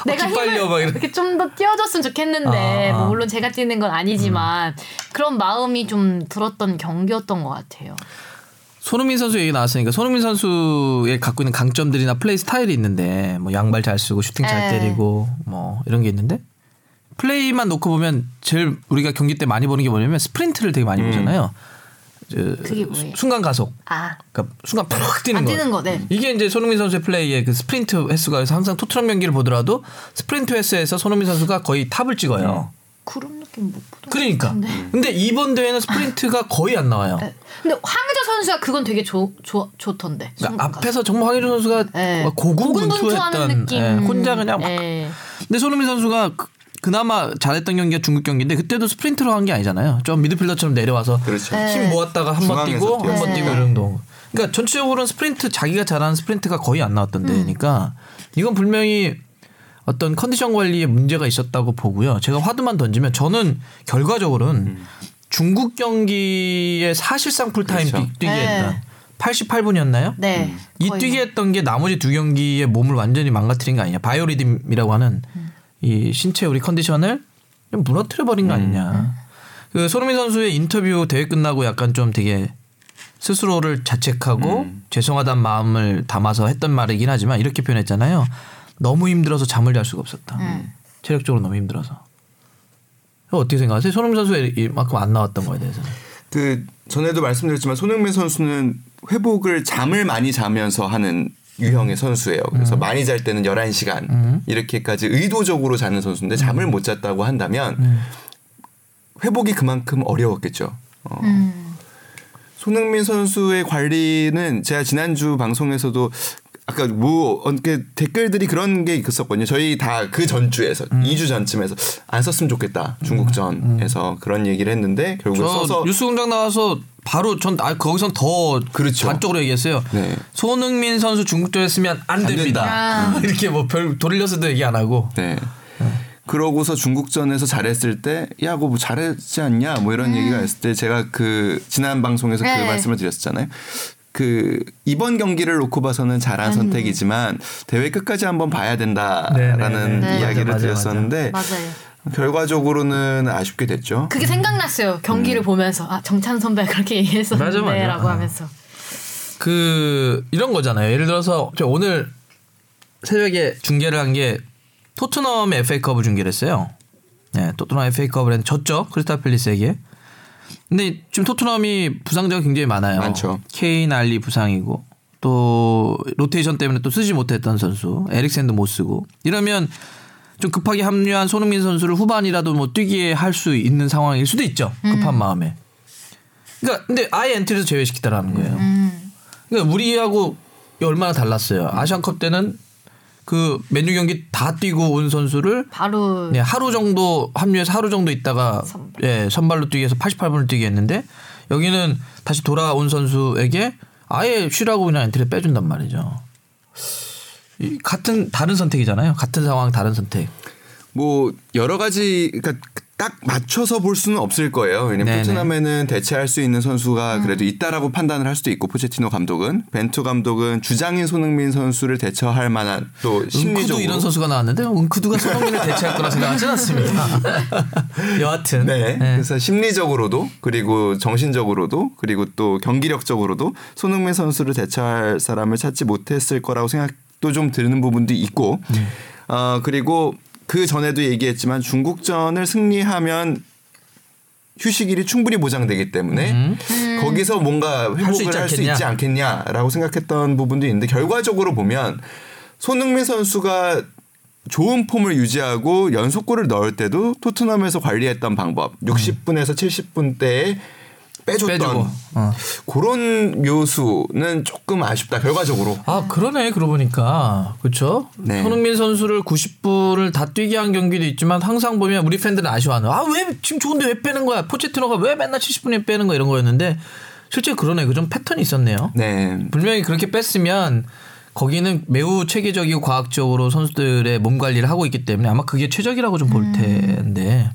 내가 힘을 막. 이렇게 좀 더 뛰어줬으면 좋겠는데 아, 아. 뭐 물론 제가 뛰는 건 아니지만 그런 마음이 좀 들었던 경기였던 것 같아요. 손흥민 선수 얘기 나왔으니까 손흥민 선수의 갖고 있는 강점들이나 플레이 스타일이 있는데 뭐 양발 잘 쓰고 슈팅 잘 네. 때리고 뭐 이런 게 있는데 플레이만 놓고 보면 제일 우리가 경기 때 많이 보는 게 뭐냐면 스프린트를 되게 많이 보잖아요. 뭐예요? 순간 가속. 아, 그러니까 순간 팍 뛰는 안 거. 뛰는 거, 네. 이게 이제 손흥민 선수의 플레이의 그 스프린트 횟수가 그래서 항상 토트넘 경기를 보더라도 스프린트 횟수에서 손흥민 선수가 거의 탑을 찍어요. 그런 느낌 못 보던 그러니까. 것 같은데. 근데 이번 대회는 스프린트가 거의 안 나와요. 네. 근데 황의조 선수가 그건 되게 좋, 좋, 좋던데. 그러니까 앞에서 정말 황의조 선수가 네. 고군분투했던 느낌. 예, 혼자 그냥 막. 네. 근데 손흥민 선수가 그- 그나마 잘했던 경기가 중국 경기인데 그때도 스프린트로 한 게 아니잖아요. 좀 미드필더처럼 내려와서 그렇죠. 네. 힘 모았다가 한 번 뛰고 한 번. 뛰고 이런 동. 그러니까 전체적으로는 스프린트 자기가 잘하는 스프린트가 거의 안 나왔던 대회니까 이건 분명히 어떤 컨디션 관리에 문제가 있었다고 보고요. 제가 화두만 던지면 저는 결과적으로는 중국 경기에 사실상 풀타임 그렇죠. 뛰- 뛰게 네. 했던 88분이었나요? 네. 이 거의 뛰게 뭐. 했던 게 나머지 두 경기의 몸을 완전히 망가뜨린 거 아니냐. 바이오리듬이라고 하는 이 신체 우리 컨디션을 좀 무너뜨려 버린 거 아니냐. 그 손흥민 선수의 인터뷰 대회 끝나고 약간 좀 되게 스스로를 자책하고 죄송하다는 마음을 담아서 했던 말이긴 하지만 이렇게 표현했잖아요. 너무 힘들어서 잠을 잘 수가 없었다. 체력적으로 너무 힘들어서. 어떻게 생각하세요? 손흥민 선수가 이만큼 안 나왔던 거에 대해서는. 그 전에도 말씀드렸지만 손흥민 선수는 회복을 잠을 많이 자면서 하는 유형의 선수예요. 그래서 많이 잘 때는 11시간 이렇게까지 의도적으로 자는 선수인데 잠을 못 잤다고 한다면 회복이 그만큼 어려웠겠죠. 어. 음. 손흥민 선수의 관리는 제가 지난주 방송에서도 아까 뭐 이렇게 댓글들이 그런 게 있었거든요. 저희 다 그 전주에서 음. 2주 전쯤에서 안 썼으면 좋겠다. 중국전에서 그런 얘기를 했는데 결국 저 써서 뉴스공장 나와서 바로 전 아, 거기선 더 그렇죠. 반쪽으로 얘기했어요. 네. 손흥민 선수 중국전에 쓰면 안, 안 됩니다. 된다. 이렇게 뭐 별 돌려서도 얘기 안 하고. 네. 그러고서 중국전에서 잘했을 때, 야, 그거 뭐 잘했지 않냐, 뭐 이런 얘기가 있을 때 제가 그 지난 방송에서 그 네. 말씀을 드렸었잖아요. 그 이번 경기를 놓고 봐서는 잘한 선택이지만 대회 끝까지 한번 봐야 된다라는 네, 네, 네. 이야기를 맞아, 맞아, 드렸었는데 맞아요. 결과적으로는 아쉽게 됐죠. 그게 생각났어요. 경기를 보면서 아 정찬 선배가 그렇게 맞아, 얘기했었는데라고 맞아. 하면서. 그 이런 거잖아요. 예를 들어서 저 오늘 새벽에 중계를 한 게 토트넘 FA컵을 중계를 했어요. 네, 토트넘 FA컵을 했는데 졌죠. 크리스탈 팰리스에게. 근데 지금 토트넘이 부상자가 굉장히 많아요. 많죠. 케인 알리 부상이고 또 로테이션 때문에 또 쓰지 못했던 선수 에릭센도 못 쓰고 이러면 좀 급하게 합류한 손흥민 선수를 후반이라도 뭐 뛰게 할수 있는 상황일 수도 있죠. 급한 마음에. 그러니까 근데 아예 엔트리에서 제외시키다라는 거예요. 음. 그러니까 우리하고 얼마나 달랐어요. 아시안컵 때는 그 메뉴 경기 다 뛰고 온 선수를 바로 네, 하루 정도 합류해서 하루 정도 있다가 선발. 예, 선발로 뛰게 해서 88분을 뛰게 했는데 여기는 다시 돌아온 선수에게 아예 쉬라고 그냥 엔트리 빼준단 말이죠. 이 같은 다른 선택이잖아요. 같은 상황 다른 선택. 뭐 여러 가지 그러니까 딱 맞춰서 볼 수는 없을 거예요. 왜냐면 네네. 토트넘에는 대체할 수 있는 선수가 그래도 있다라고 판단을 할 수도 있고 포체티노 감독은 벤투 감독은 주장인 손흥민 선수를 대체할 만한 또 심리적으로 이런 선수가 나왔는데 은쿠두가 손흥민을 대체할 거라 생각하진 않습니다. 여하튼 네. 네. 그래서 심리적으로도 그리고 정신적으로도 그리고 또 경기력적으로도 손흥민 선수를 대처할 사람을 찾지 못했을 거라고 생각도 좀 드는 부분도 있고 네. 어 그리고 그 전에도 얘기했지만 중국전을 승리하면 휴식일이 충분히 보장되기 때문에 거기서 뭔가 수 회복을 할 수. 있지 않겠냐라고 생각했던 부분도 있는데 결과적으로 보면 손흥민 선수가 좋은 폼을 유지하고 연속골을 넣을 때도 토트넘에서 관리했던 방법 60분에서 70분 대에 빼줬던 빼주고. 어. 그런 묘수는 조금 아쉽다 결과적으로 아 그러네 그러고 보니까 그렇죠. 네. 손흥민 선수를 90분을 다 뛰게 한 경기도 있지만 항상 보면 우리 팬들은 아쉬워하는 아 왜 지금 좋은데 왜 빼는 거야 포체티노가 왜 맨날 70분에 빼는 거야 이런 거였는데 실제 그러네 그 좀 패턴이 있었네요. 네 분명히 그렇게 뺐으면 거기는 매우 체계적이고 과학적으로 선수들의 몸 관리를 하고 있기 때문에 아마 그게 최적이라고 좀볼 텐데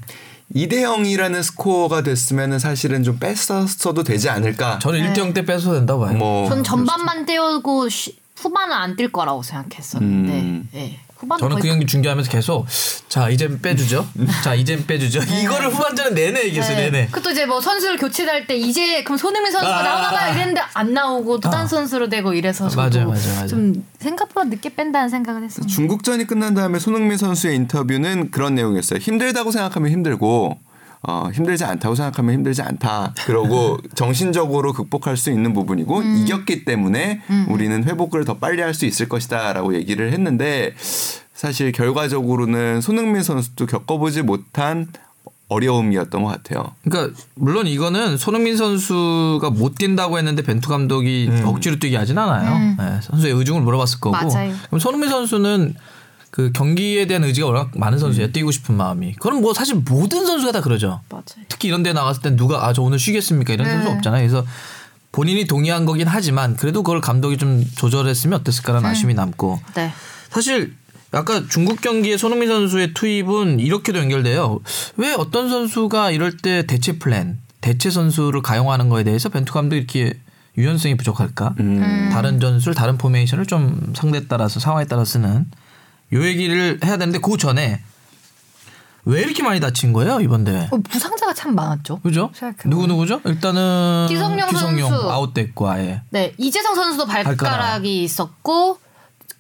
2대 0이라는 스코어가 됐으면은 사실은 좀 뺐었어도 되지 않을까 저는 1대 0 때 빼서 된다고 봐요. 뭐 전 전반만 떼우고 쉬- 후반은 안 뛸 거라고 생각했었는데. 음. 예. 후반 저는 그 경기 중계하면서 계속 자 이젠 빼주죠. 자 이젠 빼주죠. 이거를 후반전은 내내 얘기했어요. 내내. 그것도 이제 뭐 선수를 교체할 때 이제 그럼 손흥민 선수가 아. 나오나봐 이랬는데 안 나오고 또딴 선수로 되고 이래서 저도 맞아요, 맞아요, 맞아요. 좀 생각보다 늦게 뺀다는 생각을 했어요. 중국전이 끝난 다음에 손흥민 선수의 인터뷰는 그런 내용이었어요. 힘들다고 생각하면 힘들고 어, 힘들지 않다고 생각하면 힘들지 않다. 그러고 정신적으로 극복할 수 있는 부분이고 이겼기 때문에 우리는 회복을 더 빨리 할 수 있을 것이다라고 얘기를 했는데 사실 결과적으로는 손흥민 선수도 겪어보지 못한 어려움이었던 것 같아요. 그러니까 물론 이거는 손흥민 선수가 못 뛴다고 했는데 벤투 감독이 억지로 뛰게 하진 않아요. 네, 선수의 의중을 물어봤을 거고. 맞아요. 그럼 손흥민 선수는 그 경기에 대한 의지가 워낙 많은 선수예요. 뛰고 싶은 마음이. 그럼 뭐 사실 모든 선수가 다 그러죠. 맞아요. 특히 이런 데 나갔을 땐 누가 아 저 오늘 쉬겠습니까 이런 네. 선수 없잖아요. 그래서 본인이 동의한 거긴 하지만 그래도 그걸 감독이 좀 조절했으면 어땠을까라는 아쉬움이 남고 네. 사실 아까 중국 경기에 손흥민 선수의 투입은 이렇게도 연결돼요. 왜 어떤 선수가 이럴 때 대체 플랜, 대체 선수를 가용하는 거에 대해서 벤투 감독이 이렇게 유연성이 부족할까? 다른 전술, 다른 포메이션을 좀 상대에 따라서 상황에 따라 쓰는 요 얘기를 해야 되는데 그 전에 왜 이렇게 많이 다친 거예요 이번 대회? 어, 부상자가 참 많았죠. 그죠? 생각해보면. 누구 누구죠? 일단은 기성용 기성용 선수. 아웃됐고 아예. 네, 이재성 선수도 발가락이 발가락. 있었고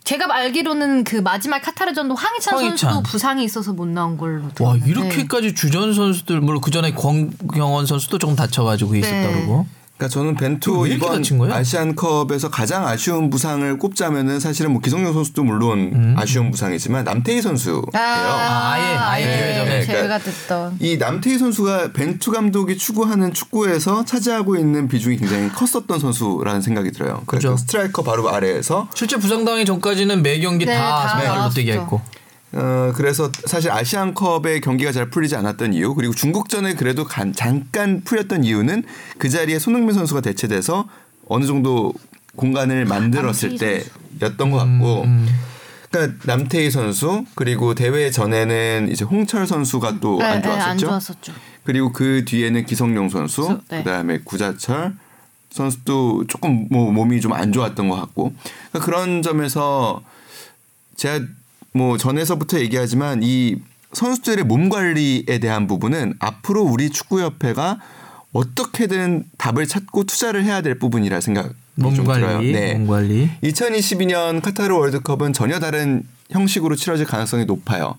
제가 알기로는 그 마지막 카타르전도 황희찬, 황희찬. 선수도 부상이 있어서 못 나온 걸로 와 들었는데. 이렇게까지 주전 선수들 물론 그 전에 권경원 선수도 조금 다쳐가지고 있었다 네. 그러고. 그러니까 저는 벤투 왜 이렇게 이번? 아시안컵에서 가장 아쉬운 부상을 꼽자면은 사실은 뭐 기성용 선수도 물론 아쉬운 부상이지만 남태희 선수예요. 아, 아예, 아예 대회 전에. 제가 그러니까 듣던 이 남태희 선수가 벤투 감독이 추구하는 축구에서 차지하고 있는 비중이 굉장히 컸었던 선수라는 생각이 들어요. 그러니까 그죠. 스트라이커 바로 아래에서 실제 부상당하기 전까지는 매 경기 네, 다다 선발로 뛰게 나왔었죠. 했고. 어, 그래서 사실 아시안컵의 경기가 잘 풀리지 않았던 이유 그리고 중국전에 그래도 간- 잠깐 풀렸던 이유는 그 자리에 손흥민 선수가 대체돼서 어느 정도 공간을 만들었을 때였던 것 같고 그러니까 남태희 선수 그리고 대회 전에는 이제 홍철 선수가 또안 네, 네, 안 좋았었죠. 좋았었죠. 그리고 그 뒤에는 기성용 선수, 수- 네. 그다음에 구자철 선수도 조금 뭐 몸이 좀 안 좋았던 것 같고 그러니까 그런 점에서 제가 뭐 전에서부터 얘기하지만 이 선수들의 몸 관리에 대한 부분은 앞으로 우리 축구협회가 어떻게든 답을 찾고 투자를 해야 될 부분이라 생각이 몸좀 들어요. 관리, 네. 몸 관리. 2022년 카타르 월드컵은 전혀 다른 형식으로 치러질 가능성이 높아요.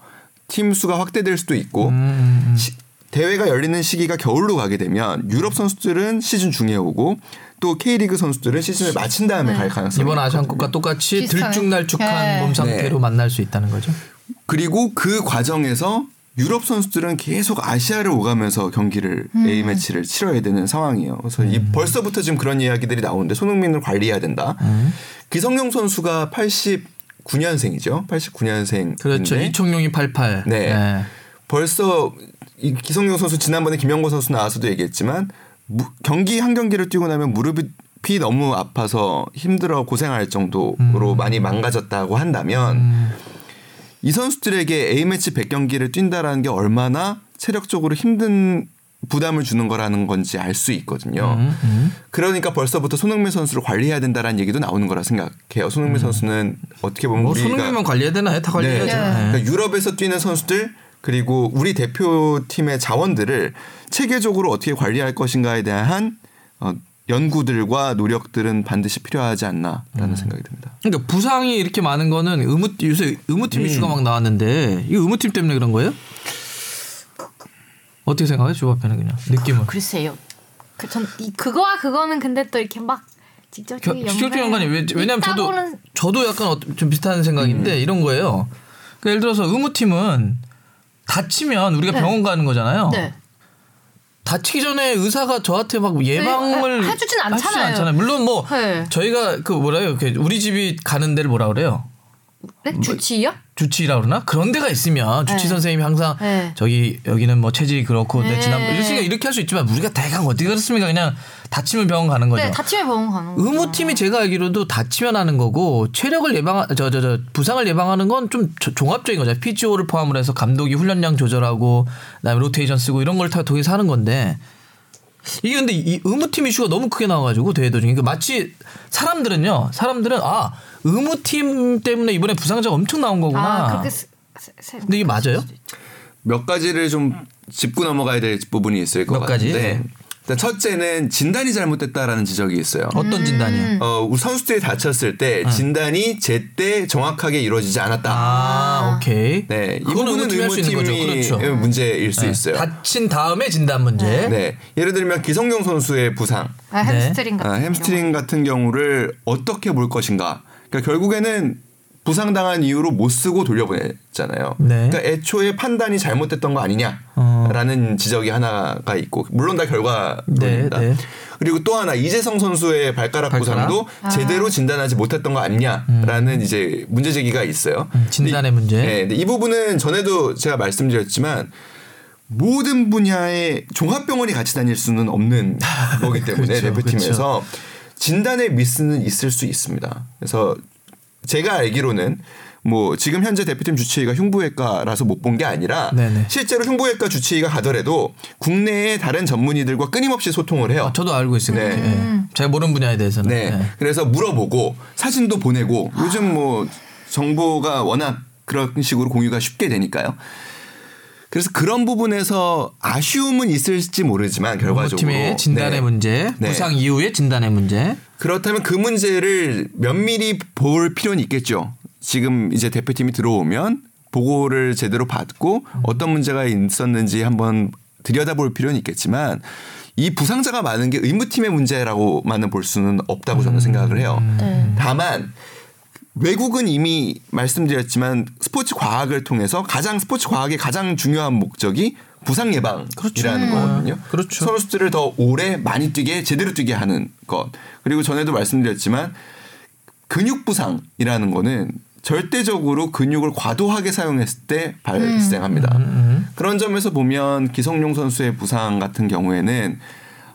팀 수가 확대될 수도 있고 음, 시- 대회가 열리는 시기가 겨울로 가게 되면 유럽 선수들은 시즌 중에 오고 또 K리그 선수들은 시즌을 마친 다음에 갈 가능성이 이번. 아시안컵과 똑같이 비슷하네. 들쭉날쭉한 네. 몸 상태로 네. 만날 수 있다는 거죠. 그리고 그 과정에서 유럽 선수들은 계속 아시아를 오가면서 경기를 A 매치를 치러야 되는 상황이에요. 그래서 이 벌써부터 지금 그런 이야기들이 나오는데 손흥민을 관리해야 된다. 기성용 선수가 89년생이죠. 89년생. 그렇죠. 이청용이 88. 네. 벌써 이 기성용 선수 지난번에 김영권 선수 나와서도 얘기했지만 무- 경기 한 경기를 뛰고 나면 무릎이 너무 아파서 힘들어 고생할 정도로 많이 망가졌다고 한다면 이 선수들에게 A 매치 100경기를 뛴다라는 게 얼마나 체력적으로 힘든 부담을 주는 거라는 건지 알 수 있거든요. 그러니까 벌써부터 손흥민 선수를 관리해야 된다라는 얘기도 나오는 거라 생각해요. 손흥민 선수는 어떻게 보면 뭐 우리가 손흥민만 관리해야 되나요? 다 관리해야죠. 네. 네. 그러니까 유럽에서 뛰는 선수들 그리고 우리 대표팀의 자원들을 체계적으로 어떻게 관리할 것인가에 대한 어, 연구들과 노력들은 반드시 필요하지 않나라는 생각이 듭니다. 그러니까 부상이 이렇게 많은 거는 의무 요새 의무팀 이슈가 막 나왔는데 이거 의무팀 때문에 그런 거예요? 어떻게 생각해요, 조합회는 그냥 느낌은? 글쎄요. 그, 전 이, 그거와 그거는 근데 또 이렇게 막 직접적인 겨- 직접적인 연관이 왜, 왜냐면 저도 저도 약간 어- 좀 비슷한 생각인데 이런 거예요. 그러니까 예를 들어서 의무팀은 다치면 우리가 네. 병원 가는 거잖아요. 네. 다치기 전에 의사가 저한테 막 예방을 해- 해주진 않잖아요. 않잖아요. 물론 뭐 네. 저희가 그 뭐라요? 우리 집이 가는 데를 뭐라 그래요? 네? 주치의요? 주치의라 그러나 그런 데가 있으면 주치 네. 선생님이 항상 네. 저기 여기는 뭐 체질이 그렇고 내 네. 지난 이렇게 이렇게 할 수 있지만 우리가 대강 어떻게 그렇습니까? 그냥 다치면 병원 가는 거죠. 네, 다치면 병원 가는 거. 의무팀이 제가 알기로도 다치면 하는 거고 체력을 예방 저 저 저 부상을 예방하는 건 좀 종합적인 거죠. 피지오를 포함을 해서 감독이 훈련량 조절하고 그다음에 로테이션 쓰고 이런 걸 다 통해서 하는 건데 이게 근데 이 의무팀 이슈가 너무 크게 나와가지고 대회 도중에 그 마치 사람들은요 사람들은 아 의무팀 때문에 이번에 부상자가 엄청 나온 거구나. 아 그렇게 세- 세- 세- 근데 이게 맞아요? 몇 가지를 좀 짚고 넘어가야 될 부분이 있을 것몇 가지? 같은데 일단 첫째는 진단이 잘못됐다라는 지적이 있어요. 어떤 진단이요? 어, 선수들이 다쳤을 때 진단이 제때 정확하게 이루어지지 않았다. 아, 오케이. 네, 이 부분은 의무팀이 할수 있는 거죠. 의무팀이 그렇죠. 문제일 수 네. 있어요. 다친 다음에 진단 문제. 네, 예를 들면 기성용 선수의 부상, 아, 햄스트링 같은 아, 햄스트링 같은 경우를 어떻게 볼 것인가. 그러니까 결국에는 부상당한 이유로 못 쓰고 돌려보냈잖아요. 네. 그러니까 애초에 판단이 잘못됐던 거 아니냐라는 지적이 하나가 있고 물론 다 결과론입니다. 네, 네. 그리고 또 하나 이재성 선수의 발가락, 발가락? 부상도 제대로 진단하지 못했던 거 아니냐라는 이제 문제 제기가 있어요. 음, 진단의 근데 문제. 네, 근데 이 부분은 전에도 제가 말씀드렸지만 모든 분야의 종합병원이 같이 다닐 수는 없는 거기 때문에 그렇죠, 대표팀에서 진단의 미스는 있을 수 있습니다. 그래서 제가 알기로는 뭐 지금 현재 대표팀 주치의가 흉부외과라서 못 본 게 아니라 네네. 실제로 흉부외과 주치의가 가더라도 국내의 다른 전문의들과 끊임없이 소통을 해요. 저도 알고 있어요. 네. 예. 제가 모르는 분야에 대해서는. 네. 네. 그래서 물어보고 사진도 보내고 요즘 뭐 정보가 워낙 그런 식으로 공유가 쉽게 되니까요. 그래서 그런 부분에서 아쉬움은 있을지 모르지만 결과적으로 팀의 진단의 네. 문제, 네. 부상 이후의 진단의 문제. 그렇다면 그 문제를 면밀히 볼 필요는 있겠죠. 지금 이제 대표팀이 들어오면 보고를 제대로 받고 어떤 문제가 있었는지 한번 들여다볼 필요는 있겠지만 이 부상자가 많은 게 의무팀의 문제라고만은 볼 수는 없다고 저는 생각을 해요. 네. 다만 외국은 이미 말씀드렸지만 스포츠 과학을 통해서 가장 스포츠 과학의 가장 중요한 목적이 부상 예방이라는 거거든요. 그렇죠. 선수들을 더 오래 많이 뛰게 제대로 뛰게 하는 것. 그리고 전에도 말씀드렸지만 근육 부상이라는 거는 절대적으로 근육을 과도하게 사용했을 때 발생합니다. 그런 점에서 보면 기성용 선수의 부상 같은 경우에는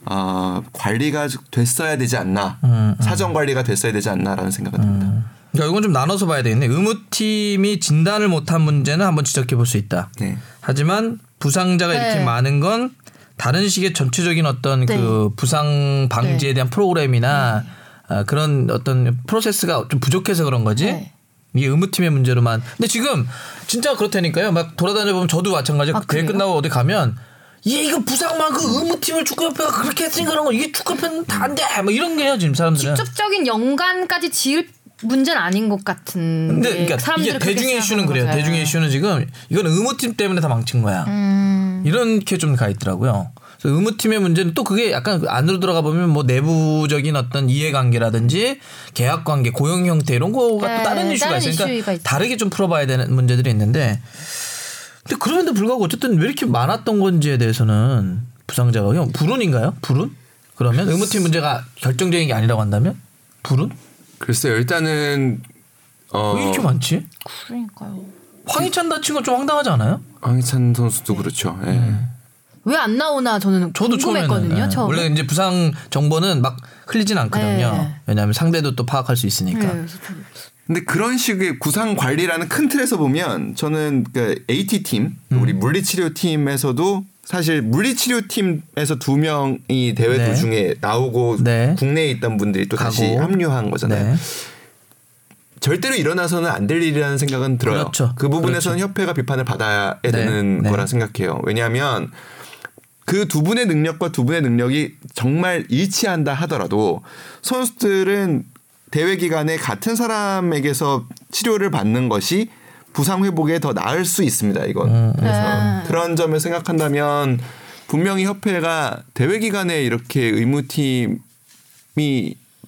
아, 관리가 됐어야 되지 않나 사전 관리가 됐어야 되지 않나라는 생각이 듭니다. 그러니까 이건 좀 나눠서 봐야 되겠네. 의무팀이 진단을 못한 문제는 한번 지적해 볼 수 있다. 네. 하지만 부상자가 이렇게 네. 많은 건 다른 식의 전체적인 어떤 네. 그 부상 방지에 네. 대한 프로그램이나 아, 그런 어떤 프로세스가 좀 부족해서 그런 거지. 네. 이게 의무팀의 문제로만. 근데 지금 진짜 그렇다니까요. 막 돌아다녀 보면 저도 마찬가지로 아, 대회 그래요? 끝나고 어디 가면 얘 이거 부상만 그 의무팀을 축구협회가 그렇게 했으니까 그런 거 이게 축구협회는 다 안 돼. 뭐 이런 게요 지금 사람들은. 직접적인 연관까지 지을 문제는 아닌 것 같은. 근데 그러니까 이게 대중의 이슈는 그래요. 대중의 이슈는 지금 이건 의무팀 때문에 다 망친 거야. 음. 이렇게 좀 가 있더라고요. 그래서 의무팀의 문제는 또 그게 약간 안으로 들어가 보면 뭐 내부적인 어떤 이해관계라든지 계약 관계, 고용 형태 이런 거가 네, 또 다른 이슈가 다른 있으니까 있죠. 다르게 좀 풀어봐야 되는 문제들이 있는데 근데 그럼에도 불구하고 어쨌든 왜 이렇게 많았던 건지에 대해서는 부상자가 그냥 불운인가요? 불운? 그러면 의무팀 문제가 결정적인 게 아니라고 한다면 불운? 글쎄요. 일단은 어, 왜 이렇게 많지? 그러니까요. 황희찬 다친 건 좀 황당하지 않아요? 황희찬 선수도 그렇죠. 예. 왜 안 나오나 저는 저도 궁금했거든요. 처음에는 예. 처음에. 원래 이제 부상 정보는 막 흘리진 않거든요. 네. 왜냐하면 상대도 또 파악할 수 있으니까. 네, 근데 그런 식의 구상 관리라는 큰 틀에서 보면 저는 그 AT 팀 우리 물리치료 팀에서도 사실 물리치료 팀에서 두 명이 대회 네. 도중에 나오고 네. 국내에 있던 분들이 또 다시 가고. 합류한 거잖아요. 네. 절대로 일어나서는 안 될 일이라는 생각은 들어요. 그렇죠. 그 부분에서는 협회가 비판을 받아야 네. 되는 네. 거라 생각해요. 왜냐하면 그 두 분의 능력과 두 분의 능력이 정말 일치한다 하더라도 선수들은 대회 기간에 같은 사람에게서 치료를 받는 것이 부상 회복에 더 나을 수 있습니다. 이건 음, 그래서 네. 그런 점을 생각한다면 분명히 협회가 대회 기간에 이렇게 의무팀이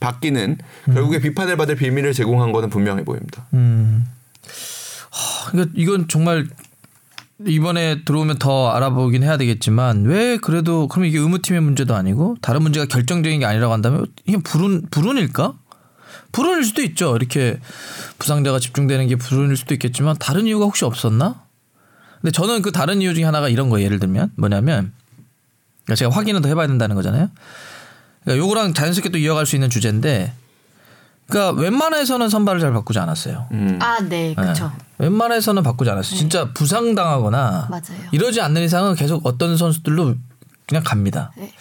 바뀌는 결국에 비판을 받을 빌미를 제공한 거는 분명해 보입니다. 음. 하, 이거 이건 정말 이번에 들어오면 더 알아보긴 해야 되겠지만 왜 그래도 그럼 이게 의무팀의 문제도 아니고 다른 문제가 결정적인 게 아니라고 한다면 이게 불운 불운일까? 불운일 수도 있죠. 이렇게 부상자가 집중되는 게 불운일 수도 있겠지만 다른 이유가 혹시 없었나? 근데 저는 그 다른 이유 중에 하나가 이런 거예요. 예를 들면 뭐냐면 그러니까 제가 확인을 더 해봐야 된다는 거잖아요. 그러니까 요거랑 자연스럽게 또 이어갈 수 있는 주제인데, 그러니까 웬만해서는 선발을 잘 바꾸지 않았어요. 음. 아, 네, 그렇죠. 네. 웬만해서는 바꾸지 않았어요. 진짜 부상 당하거나 맞아요. 이러지 않는 이상은 계속 어떤 선수들로 그냥 갑니다. 네.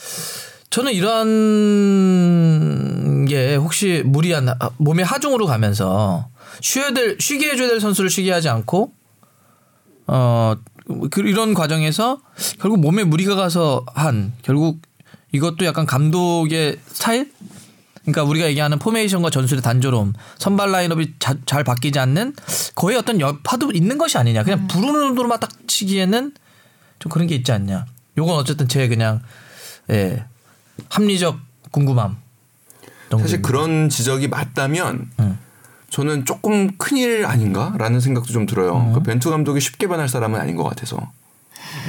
저는 이런 게 혹시 무리한 아, 몸의 하중으로 가면서 쉬어야 될 쉬게 해줘야 될 선수를 쉬게 하지 않고 어 그, 이런 과정에서 결국 몸에 무리가 가서 한 결국 이것도 약간 감독의 스타일 그러니까 우리가 얘기하는 포메이션과 전술의 단조로움, 선발 라인업이 자, 잘 바뀌지 않는 거의 어떤 여파도 있는 것이 아니냐. 그냥 부르는 정도로만 딱 치기에는 좀 그런 게 있지 않냐. 요건 어쨌든 제 그냥 예 합리적 궁금함. 정도입니다. 사실 그런 지적이 맞다면 저는 조금 큰일 아닌가라는 생각도 좀 들어요. 그 벤투 감독이 쉽게 변할 사람은 아닌 것 같아서.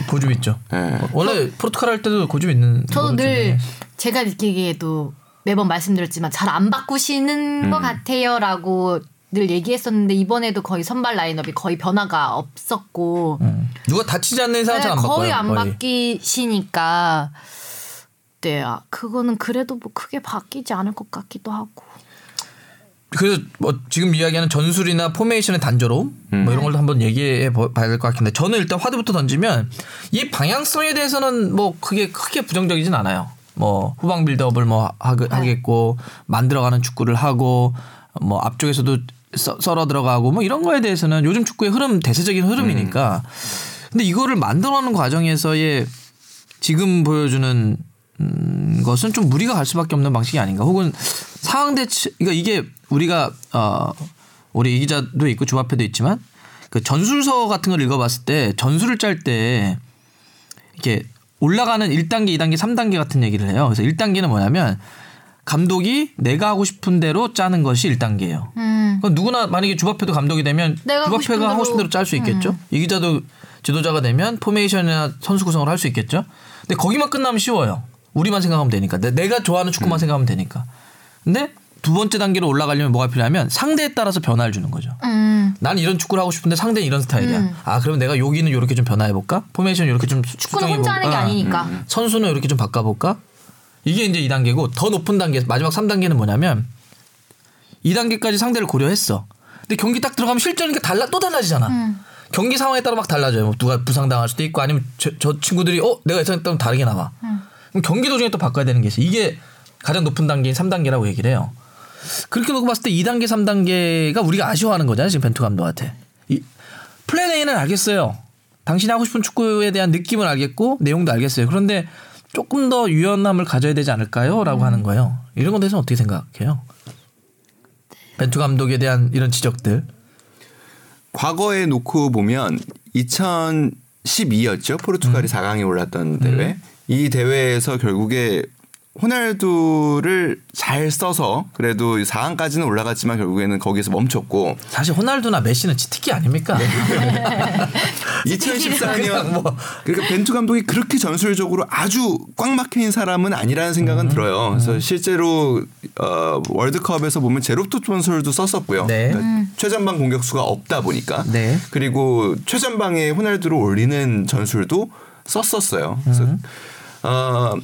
고집 있죠. 예. 원래 포르투갈 할 때도 고집 있는. 저도 늘좀 해. 제가 느끼기에도 매번 말씀드렸지만 잘 안 바꾸시는 것 같아요라고 늘 얘기했었는데 이번에도 거의 선발 라인업이 거의 변화가 없었고 음. 누가 다치지 않는 이상 네, 잘안 바꿔요. 거의 안 바뀌시니까 네 아, 그거는 그래도 뭐 크게 바뀌지 않을 것 같기도 하고. 그래서 뭐 지금 이야기하는 전술이나 포메이션의 단조로움? 뭐 이런 걸 한번 얘기해 보- 봐야 될 것 같은데 저는 일단 화두부터 던지면 이 방향성에 대해서는 뭐 크게 크게 부정적이진 않아요. 뭐 후방 build-up을 뭐 하, 하겠고 만들어가는 축구를 하고 뭐 앞쪽에서도 썰- 썰어 들어가고 뭐 이런 거에 대해서는 요즘 축구의 흐름 대세적인 흐름이니까. 근데 이거를 만들어가는 과정에서의 지금 보여주는 음, 것은 좀 무리가 갈 수밖에 없는 방식이 아닌가. 혹은 상황 대치 그러니까 이게 우리가 어 우리 이 기자도 있고 주합회도 있지만 그 전술서 같은 걸 읽어봤을 때 전술을 짤 때 이렇게 올라가는 1단계, 2단계, 3단계 같은 얘기를 해요. 그래서 1단계는 뭐냐면 감독이 내가 하고 싶은 대로 짜는 것이 1단계예요. 음. 그럼 누구나 만약에 주바페도 감독이 되면 주바페가 하고 싶은 대로. 음. 짤수 있겠죠. 이 기자도 지도자가 되면 포메이션이나 선수 구성을 할 수 있겠죠. 근데 거기만 끝나면 쉬워요. 우리만 생각하면 되니까. 내- 내가 좋아하는 음. 축구만 생각하면 되니까. 근데 두 번째 단계로 올라가려면 뭐가 필요하면 상대에 따라서 변화를 주는 거죠. 음. 난 이런 축구를 하고 싶은데 상대는 이런 스타일이야. 아 그럼 내가 여기는 이렇게 좀 변화해 볼까? 포메이션 이렇게 좀 축구는 혼자 하는 게 볼까? 아니니까 선수는 이렇게 좀 바꿔 볼까? 이게 이제 2단계고 더 높은 단계 마지막 3단계는 뭐냐면 2단계까지 상대를 고려했어. 근데 경기 딱 들어가면 실전이니까 달라 또 달라지잖아. 음. 경기 상황에 따라 막 달라져요. 뭐 누가 부상당할 수도 있고 아니면 저, 저 친구들이 어 내가 예상했던 다르게 나와. 음. 그럼 경기 도중에 또 바꿔야 되는 게 있어. 이게 가장 높은 단계인 3단계라고 얘기를 해요. 그렇게 놓고 봤을 때 2단계, 3단계가 우리가 아쉬워하는 거잖아요. 지금 벤투 감독한테. 이 플랜 A는 알겠어요. 당신이 하고 싶은 축구에 대한 느낌을 알겠고 내용도 알겠어요. 그런데 조금 더 유연함을 가져야 되지 않을까요? 라고 하는 거예요. 이런 것에 대해서는 어떻게 생각해요? 벤투 감독에 대한 이런 지적들. 과거에 놓고 보면 2012였죠. 포르투갈이 4강에 올랐던 대회. 이 대회에서 결국에 호날두를 잘 써서 그래도 4강까지는 올라갔지만 결국에는 거기서 멈췄고 사실 호날두나 메시는 치트키 아닙니까? 2014년 뭐. 그러니까 벤투 감독이 그렇게 전술적으로 아주 꽉 막힌 사람은 아니라는 생각은 들어요. 그래서 실제로 어, 월드컵에서 보면 제로토 전술도 썼었고요. 네. 그러니까 최전방 공격수가 없다 보니까 네. 그리고 최전방에 호날두를 올리는 전술도 썼었어요. 그래서 어,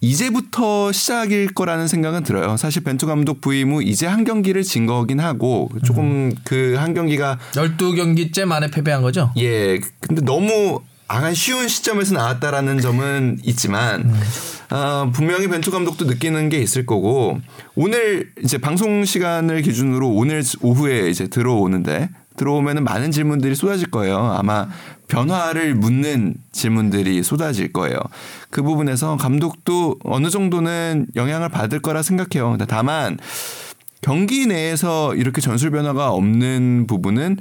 이제부터 시작일 거라는 생각은 들어요. 사실 벤투 감독 부임 후 이제 한 경기를 진 거긴 하고 조금 그한 경기가 12경기째 만에 패배한 거죠? 예. 근데 너무 아간 쉬운 시점에서 나왔다라는 점은 있지만 어, 분명히 벤투 감독도 느끼는 게 있을 거고 오늘 이제 방송 시간을 기준으로 오늘 오후에 이제 들어오는데 들어오면은 많은 질문들이 쏟아질 거예요. 아마 변화를 묻는 질문들이 쏟아질 거예요. 그 부분에서 감독도 어느 정도는 영향을 받을 거라 생각해요. 다만 경기 내에서 이렇게 전술 변화가 없는 부분은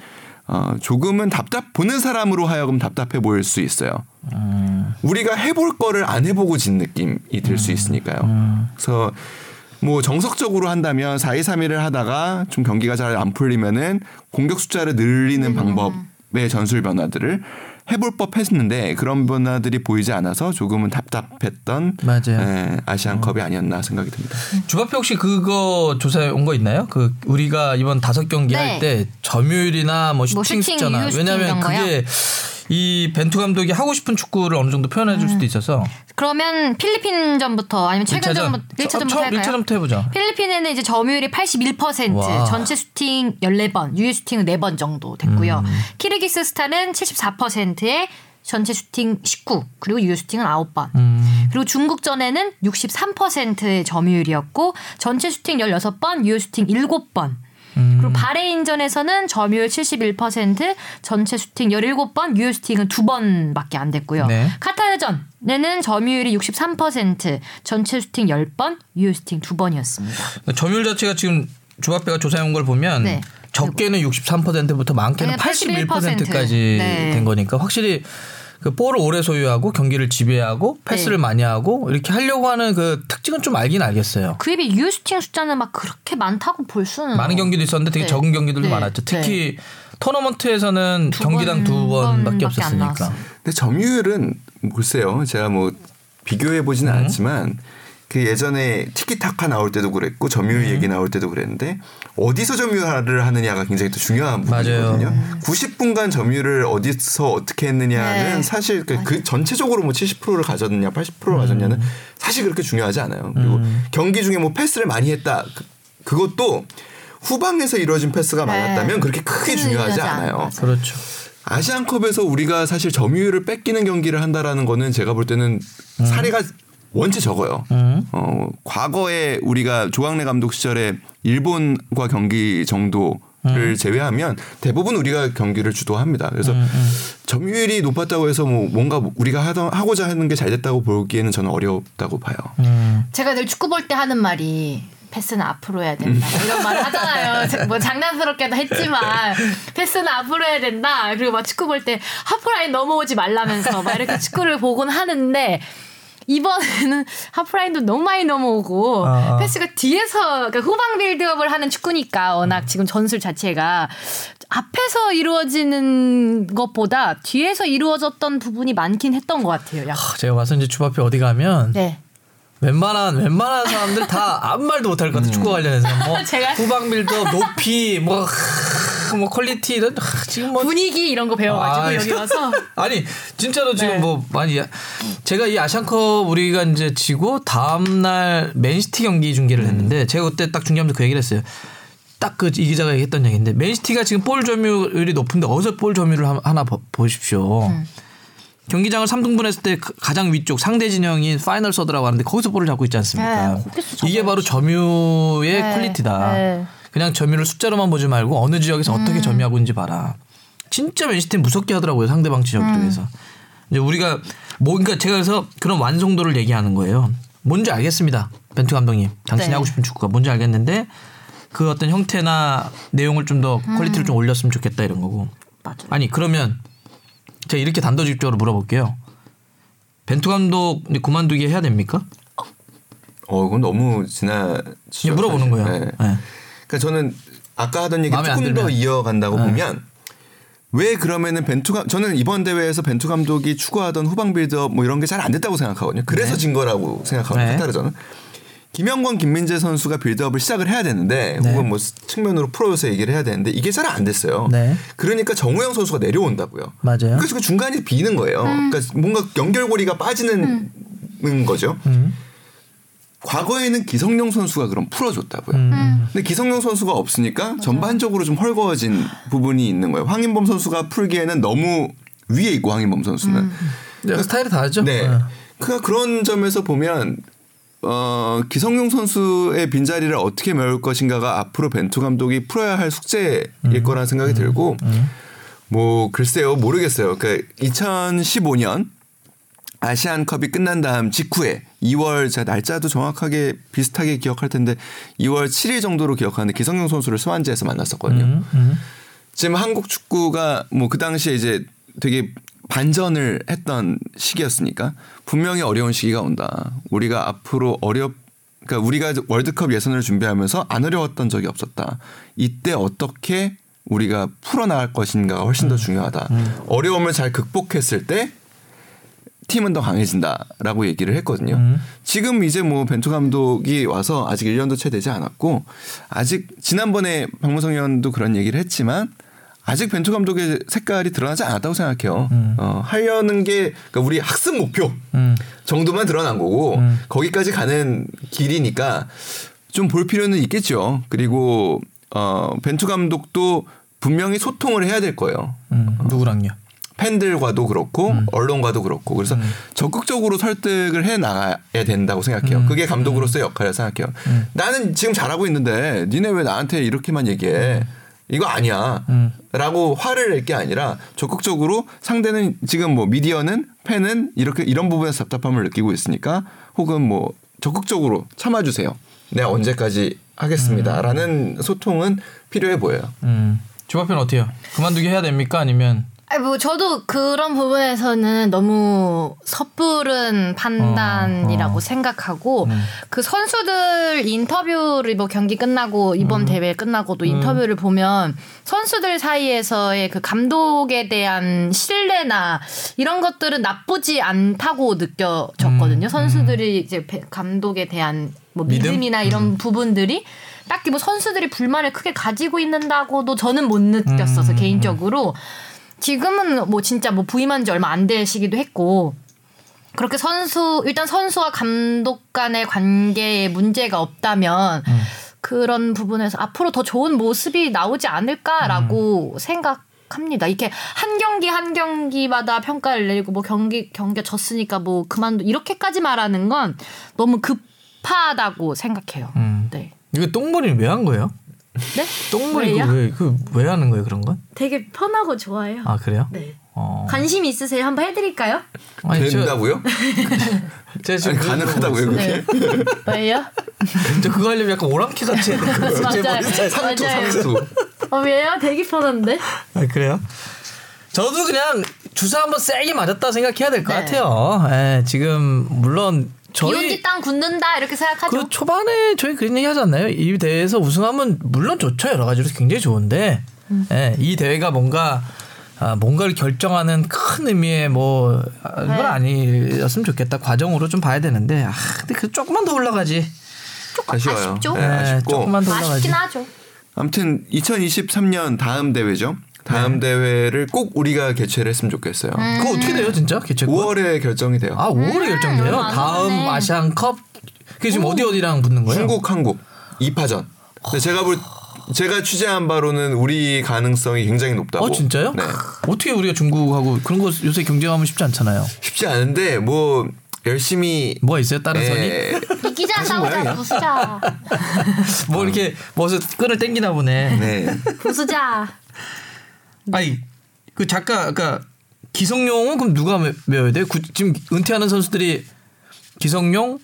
어, 조금은 답답 보는 사람으로 하여금 답답해 보일 수 있어요. 우리가 해볼 거를 안 해보고 진 느낌이 들수 있으니까요. 그래서 뭐 정석적으로 한다면 4-2-3-1을 하다가 좀 경기가 잘 안 풀리면은 공격 숫자를 늘리는 방법 의 전술 변화들을 해볼 법 했는데 그런 변화들이 보이지 않아서 조금은 답답했던 맞아요. 예, 아시안컵이 아니었나 생각이 듭니다. 주바페 혹시 그거 조사해 온 거 있나요? 그 우리가 이번 다섯 경기 네. 할때 점유율이나 뭐뭐 슈팅 슈팅, 숫자나 유효 슈팅 왜냐하면 이런 거요? 그게 이 벤투 감독이 하고 싶은 축구를 어느 정도 표현해 줄 수도 있어서 그러면 필리핀전부터 아니면 최근전부터 1차전부터 할까요? 1차전부터 해보자. 필리핀에는 이제 점유율이 81%, 와. 전체 슈팅 14번, 유효 슈팅은 4번 정도 됐고요. 음. 키르기스스탄은 74%에 전체 슈팅 19, 그리고 유효 슈팅은 9번. 음. 그리고 중국전에는 63%의 점유율이었고 전체 슈팅 16번, 유효 슈팅 7번. 음. 그리고 바레인전에서는 점유율 71%, 전체 슈팅 17번, 유효 슈팅은 2번밖에 안 됐고요. 네. 카타르전에는 점유율이 63%, 전체 슈팅 10번, 유효 슈팅 2번이었습니다. 점유율 자체가 지금 주바페가 조사해온 걸 보면 네. 적게는 63%부터 많게는 네, 81%까지 네. 된 거니까 확실히 그 볼을 오래 소유하고 경기를 지배하고 패스를 네. 많이 하고 이렇게 하려고 하는 그 특징은 좀 알긴 알겠어요. 그에 비해 유효 슈팅 숫자는 막 그렇게 많다고 볼 수는 많은 경기도 있었는데 되게 네. 적은 경기들도 네. 많았죠. 특히 토너먼트에서는 경기당 두 번밖에 없었으니까. 근데 점유율은 글쎄요. 제가 뭐 비교해 보지는 음. 않았지만 그 예전에 티키타카 나올 때도 그랬고 점유율 음. 얘기 나올 때도 그랬는데 어디서 점유율을 하느냐가 굉장히 또 중요한. 부분이거든요. 90분간 점유율을 어디서 어떻게 했느냐는 네. 사실 그, 그 전체적으로 뭐 70%를 가졌느냐 80%를 가졌냐는 음. 사실 그렇게 중요하지 않아요. 그리고 경기 중에 뭐 패스를 많이 했다. 그, 그것도 후방에서 이루어진 패스가 네. 많았다면 그렇게 크게 중요하지 않아요. 그렇죠. 아시안컵에서 우리가 사실 점유율을 뺏기는 경기를 한다라는 거는 제가 볼 때는 사례가 원체 적어요. 음. 어, 과거에 우리가 조광래 감독 시절에 일본과 경기 정도를 제외하면 대부분 우리가 경기를 주도합니다. 그래서 점유율이 높았다고 해서 뭐 뭔가 우리가 하던 하고자 하는 게 잘 됐다고 보기에는 저는 어렵다고 봐요. 음. 제가 늘 축구 볼 때 하는 말이 패스는 앞으로 해야 된다 이런 말을 하잖아요. 자- 뭐 장난스럽게도 했지만 패스는 앞으로 해야 된다. 그리고 막 축구 볼 때 하프라인 넘어오지 말라면서 막 이렇게 축구를 보곤 하는데 이번에는 하프라인도 너무 많이 넘어오고 아, 아. 패스가 뒤에서 그러니까 후방 빌드업을 하는 축구니까 워낙 지금 전술 자체가 앞에서 이루어지는 것보다 뒤에서 이루어졌던 부분이 많긴 했던 것 같아요. 약간. 하, 제가 와서 이제 주바페 어디 가면 네. 웬만한 웬만한 사람들 다 아무 말도 못할 것 같아 축구 관련해서 뭐 후방 build-up이 뭐, 하, 뭐 quality 이런 하, 지금 뭐 분위기 이런 거 배워가지고 아, 여기 와서 아니 진짜로 지금 네. 뭐 많이 야- 제가 이 아시안컵 우리가 이제 지고 다음 날 맨시티 경기 중계를 했는데 제가 그때 딱 중계하면서 그 얘기를 했어요. 딱그 이 기자가 얘기했던 얘기인데 맨시티가 지금 볼 점유율이 높은데 어디서 볼 점유율을 하- 하나 보- 보십시오. 음. 경기장을 3등분 했을 때그 가장 위쪽 상대 진영인 final third라고 하는데 거기서 볼을 잡고 있지 않습니까? 네, 거기서 잡아야지. 이게 바로 점유의 네, quality다. 네. 그냥 점유를 숫자로만 보지 말고 어느 지역에서 음. 어떻게 점유하고 있는지 봐라. 진짜 맨시티 무섭게 하더라고요 상대방 지역 음. 쪽에서. 이제 우리가 뭐 그러니까 제가 그래서 그런 완성도를 얘기하는 거예요. 뭔지 알겠습니다, 벤투 감독님. 당신이 네. 하고 싶은 축구가 뭔지 알겠는데 그 어떤 형태나 내용을 좀 더 quality를 좀 올렸으면 좋겠다 이런 거고. 음. 맞아요. 아니 그러면 제가 이렇게 단도직입적으로 물어볼게요. 벤투 감독 이제 그만두게 해야 됩니까? 어, 이건 너무 지나치죠. 이제 물어보는 사실. 거예요. 네. 네. 그러니까 저는 아까 하던 얘기 조금 더. 이어간다고 네. 보면 왜 그러면은 벤투 감 저는 이번 대회에서 벤투 감독이 추구하던 후방 빌드업 뭐 이런 게 잘 안 됐다고 생각하거든요. 그래서 네. 진 거라고 생각하거든요. 네. 카타르전은. 김영권, 김민재 선수가 빌드업을 시작을 해야 되는데 네. 혹은 뭐 측면으로 풀어줘서 얘기를 해야 되는데 이게 잘 안 됐어요. 네. 그러니까 정우영 선수가 내려온다고요. 맞아요. 그래서 그 중간이 비는 거예요. 그러니까 뭔가 연결고리가 빠지는 거죠. 음. 과거에는 기성용 선수가 그럼 풀어줬다고요. 음. 근데 기성용 선수가 없으니까 전반적으로 좀 헐거워진 부분이 있는 거예요. 황인범 선수가 풀기에는 너무 위에 있고 황인범 선수는. 네, 스타일이 다르죠. 네. 네. 그러니까 그런 점에서 보면 어, 기성용 선수의 빈자리를 어떻게 메울 것인가가 앞으로 벤투 감독이 풀어야 할 숙제일 음. 거라는 생각이 들고 뭐 글쎄요 모르겠어요. 그러니까 2015년 아시안컵이 끝난 다음 직후에 2월 제가 날짜도 정확하게 비슷하게 기억할 텐데 2월 7일 정도로 기억하는데 기성용 선수를 스완지에서 만났었거든요. 음, 음. 지금 한국 축구가 뭐 그 당시에 이제 되게 반전을 했던 시기였으니까 분명히 어려운 시기가 온다. 우리가 앞으로 어렵 그러니까 우리가 월드컵 예선을 준비하면서 안 어려웠던 적이 없었다. 이때 어떻게 우리가 풀어나갈 것인가가 훨씬 더 중요하다. 어려움을 잘 극복했을 때 팀은 더 강해진다라고 얘기를 했거든요. 음. 지금 이제 뭐 벤투 감독이 와서 아직 1년도 채 되지 않았고 아직 지난번에 박무성 의원도 그런 얘기를 했지만 아직 벤투 감독의 색깔이 드러나지 않았다고 생각해요. 어, 하려는 게 그러니까 우리 학습 목표 음. 정도만 드러난 거고 음. 거기까지 가는 길이니까 좀 볼 필요는 있겠죠. 그리고 어, 벤투 감독도 분명히 소통을 해야 될 거예요. 음. 누구랑요? 팬들과도 그렇고 음. 언론과도 그렇고 그래서 적극적으로 설득을 해 나가야 된다고 생각해요. 음. 그게 감독으로서의 역할이라고 생각해요. 나는 지금 잘하고 있는데 니네 왜 나한테 이렇게만 얘기해? 이거 아니야. 음. 라고 화를 낼 게 아니라 적극적으로 상대는 지금 뭐 미디어는 팬은 이렇게 이런 부분에서 답답함을 느끼고 있으니까 혹은 뭐 적극적으로 참아주세요. 내가 언제까지 하겠습니다. 라는 소통은 필요해 보여요. 음. 주바편 어때요? 그만두게 해야 됩니까? 아니면 아니 뭐 저도 그런 부분에서는 너무 섣부른 판단이라고 어, 어. 생각하고 그 선수들 인터뷰를 뭐 경기 끝나고 이번 대회 끝나고도 인터뷰를 보면 선수들 사이에서의 그 감독에 대한 신뢰나 이런 것들은 나쁘지 않다고 느껴졌거든요. 선수들이 이제 배- 감독에 대한 뭐 믿음? 믿음 이나 이런 부분들이 딱히 뭐 선수들이 불만을 크게 가지고 있는다고도 저는 못 느꼈어서 개인적으로 지금은 뭐 진짜 뭐 부임한 지 얼마 안 되시기도 했고 그렇게 선수 일단 선수와 감독 간의 관계에 문제가 없다면 그런 부분에서 앞으로 더 좋은 모습이 나오지 않을까라고 생각합니다. 이렇게 한 경기 한 경기마다 평가를 내리고 뭐 경기 경기가 졌으니까 뭐 그만두 이렇게까지 말하는 건 너무 급하다고 생각해요. 음. 네. 이거 똥머리는 왜 한 거예요? 네? 왜요? 이거 왜, 그 왜 하는 거예요 그런 건? 되게 편하고 좋아요. 아 그래요? 네. 어. 관심 있으세요? 한번 해드릴까요? 아니, 저- 된다고요? 제가 지금 아니, 가능하다고요, 보고 그게? 네. 왜요? 저 그거 하려면 약간 오랑캐 같이. 제 맞아요. 상투. 상투. 어 왜요? 되게 편한데? 아, 그래요? 저도 그냥 주사 한번 세게 맞았다 생각해야 될것 네. 같아요. 예, 지금 물론 저희 비온지 땅 굳는다 이렇게 생각하죠. 그 초반에 저희 그런 얘기 하지 않나요? 이 대회에서 우승하면 물론 좋죠 여러 가지로 굉장히 좋은데 음. 예, 이 대회가 뭔가 아, 뭔가를 결정하는 큰 의미의 뭐 아, 이건 네. 아니었으면 좋겠다 과정으로 좀 봐야 되는데 아 근데 그 조금만 더 올라가지. 조금 아쉬워요. 아쉽죠. 네, 예, 아쉽고. 조금만 더 올라가지. 아쉽긴 하죠. 아무튼 2023년 다음 대회죠. 다음 네. 대회를 꼭 우리가 개최를 했으면 좋겠어요. 음. 그거 어떻게 돼요 진짜 개최권? 5월에 결정이 돼요. 아 5월에 결정돼요. 얼마 안 다음 남았네. 아시안컵 그게 지금 어디 어디랑 붙는 거예요? 중국, 한국 2파전. 근데 제가 볼 제가 취재한 바로는 우리 가능성이 굉장히 높다고. 어 진짜요? 네. 어떻게 우리가 중국하고 그런 거 요새 경쟁하면 쉽지 않잖아요. 쉽지 않은데 뭐 열심히 뭐가 있어요? 다른 선이? 예, 이기자 무슨 싸우자? 부수자 뭐 이렇게 뭐서 끈을 땡기나 보네. 네. 부수자. 아니 그 작가 아까 기성용은 그럼 누가 매- 메워야 돼요? 구- 지금 은퇴하는 선수들이 기성용,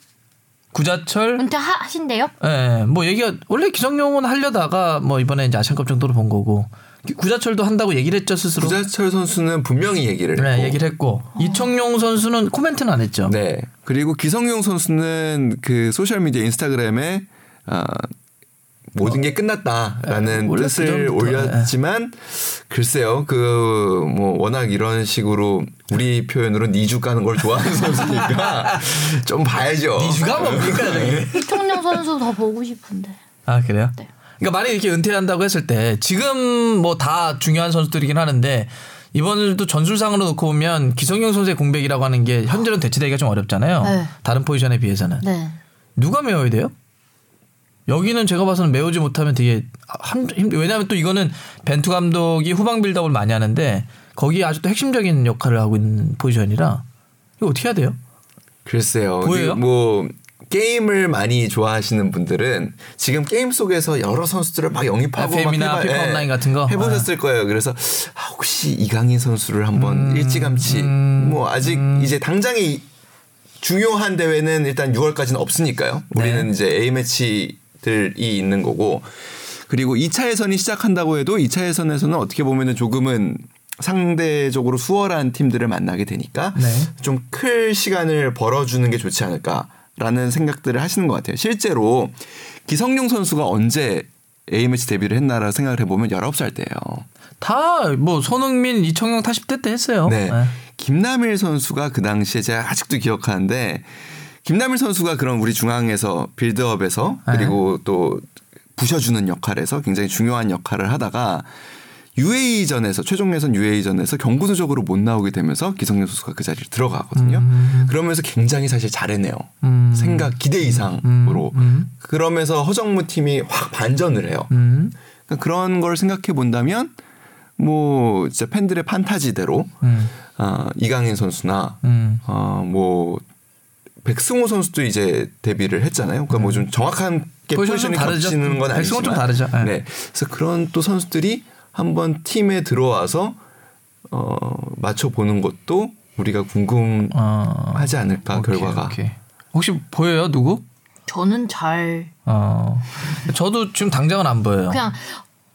구자철, 은퇴 하, 하신대요? 예, 뭐 얘기가 원래 기성용은 하려다가 뭐 이번에 이제 아시안컵 정도로 본 거고 기- 구자철도 한다고 얘기를 했죠 스스로. 구자철 선수는 분명히 얘기를 했고. 네, 얘기를 했고 이청용 선수는 코멘트는 안 했죠. 네. 그리고 기성용 선수는 그 소셜 미디어 인스타그램에 어, 모든 게 끝났다라는 네, 뜻을 올렸지만 글쎄요 그 뭐 워낙 이런 식으로 우리 표현으로 니주 까는 걸 좋아하는 선수니까 좀 봐야죠. 이주가 뭡니까 저게? 이청용 선수 더 보고 싶은데. 아 그래요? 네. 그러니까 만약 이렇게 은퇴한다고 했을 때 지금 뭐 다 중요한 선수들이긴 하는데 이번에도 전술상으로 놓고 보면 기성용 선수의 공백이라고 하는 게 현재는 대치되기가 좀 어렵잖아요. 네. 다른 포지션에 비해서는 네. 누가 메워야 돼요? 여기는 제가 봐서는 메우지 못하면 되게 한, 힘- 왜냐하면 또 이거는 벤투 감독이 후방 빌드업을 많이 하는데 거기에 아주 또 핵심적인 역할을 하고 있는 포지션이라 이거 어떻게 해야 돼요? 글쎄요. 보여요? 그뭐 게임을 많이 좋아하시는 분들은 지금 게임 속에서 여러 선수들을 막 영입하고 FM이나 피파 온라인 같은 거? 해보셨을 거예요. 그래서 아, 혹시 이강인 선수를 한번 일찌감치 뭐 아직 이제 당장에 이- 중요한 대회는 일단 6월까지는 없으니까요. 우리는 네. 이제 A 매치 들이 있는 거고 그리고 2차 예선이 시작한다고 해도 2차 예선에서는 어떻게 보면은 조금은 상대적으로 수월한 팀들을 만나게 되니까 네. 좀클 시간을 벌어주는 게 좋지 않을까라는 생각들을 하시는 것 같아요. 실제로 기성용 선수가 언제 A매치 데뷔를 했나라 생각을 해보면 19살 때예요. 다 뭐 손흥민, 이청용 다 10대 때 했어요. 네. 네. 김남일 선수가 그 당시에 제가 아직도 기억하는데 김남일 선수가 그런 우리 중앙에서 빌드업에서 네. 그리고 또 부셔주는 역할에서 굉장히 중요한 역할을 하다가 UAE전에서 최종 예선 UAE전에서 경구도적으로 못 나오게 되면서 기성용 선수가 그 자리를 들어가거든요. 그러면서 굉장히 사실 잘해내요. 음. 생각 기대 이상으로 음. 그러면서 허정무 팀이 확 반전을 해요. 음. 그러니까 그런 걸 생각해 본다면 뭐 진짜 팬들의 판타지대로 음. 아, 이강인 선수나 음. 어뭐 백승호 선수도 이제 데뷔를 했잖아요. 그러니까 뭐 좀 정확한 게 포지션이. 겹치는 건 아니지만 좀 다르죠. 네. 네. 그래서 그런 또 선수들이 한번 팀에 들어와서 어 맞춰 보는 것도 우리가 궁금하지 어. 않을까 오케이, 결과가. 오케이. 혹시 보여요 누구? 저는 잘 어. 저도 지금 당장은 안 보여요. 그냥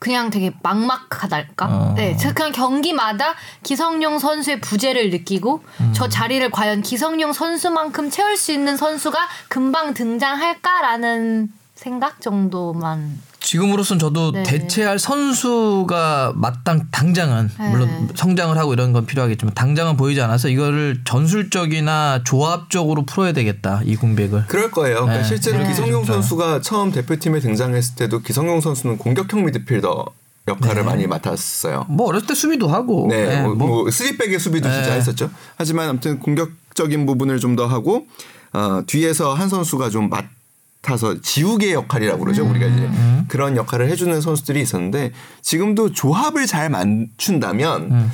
그냥 되게 막막하달까? 어. 네, 저 그냥 경기마다 기성용 선수의 부재를 느끼고 음. 저 자리를 과연 기성용 선수만큼 채울 수 있는 선수가 금방 등장할까라는 생각 정도만. 지금으로선 저도 네. 대체할 선수가 마땅 당장은 네. 물론 성장을 하고 이런 건 필요하겠지만 당장은 보이지 않아서 이거를 전술적이나 조합적으로 풀어야 되겠다 이 공백을. 그럴 거예요. 그러니까 네. 실제로 네. 기성용 진짜. 선수가 처음 대표팀에 등장했을 때도 기성용 선수는 공격형 미드필더 역할을 네. 많이 맡았어요. 뭐 어렸을 때 수비도 하고. 네, 네, 뭐, 뭐뭐 쓰리백의 수비도 진짜 네. 했었죠. 하지만 아무튼 공격적인 부분을 좀 더 하고 어, 뒤에서 한 선수가 좀 맡 아서 지우개 역할이라고 그러죠. 우리가 이제 음. 그런 역할을 해주는 선수들이 있었는데 지금도 조합을 잘 맞춘다면 음.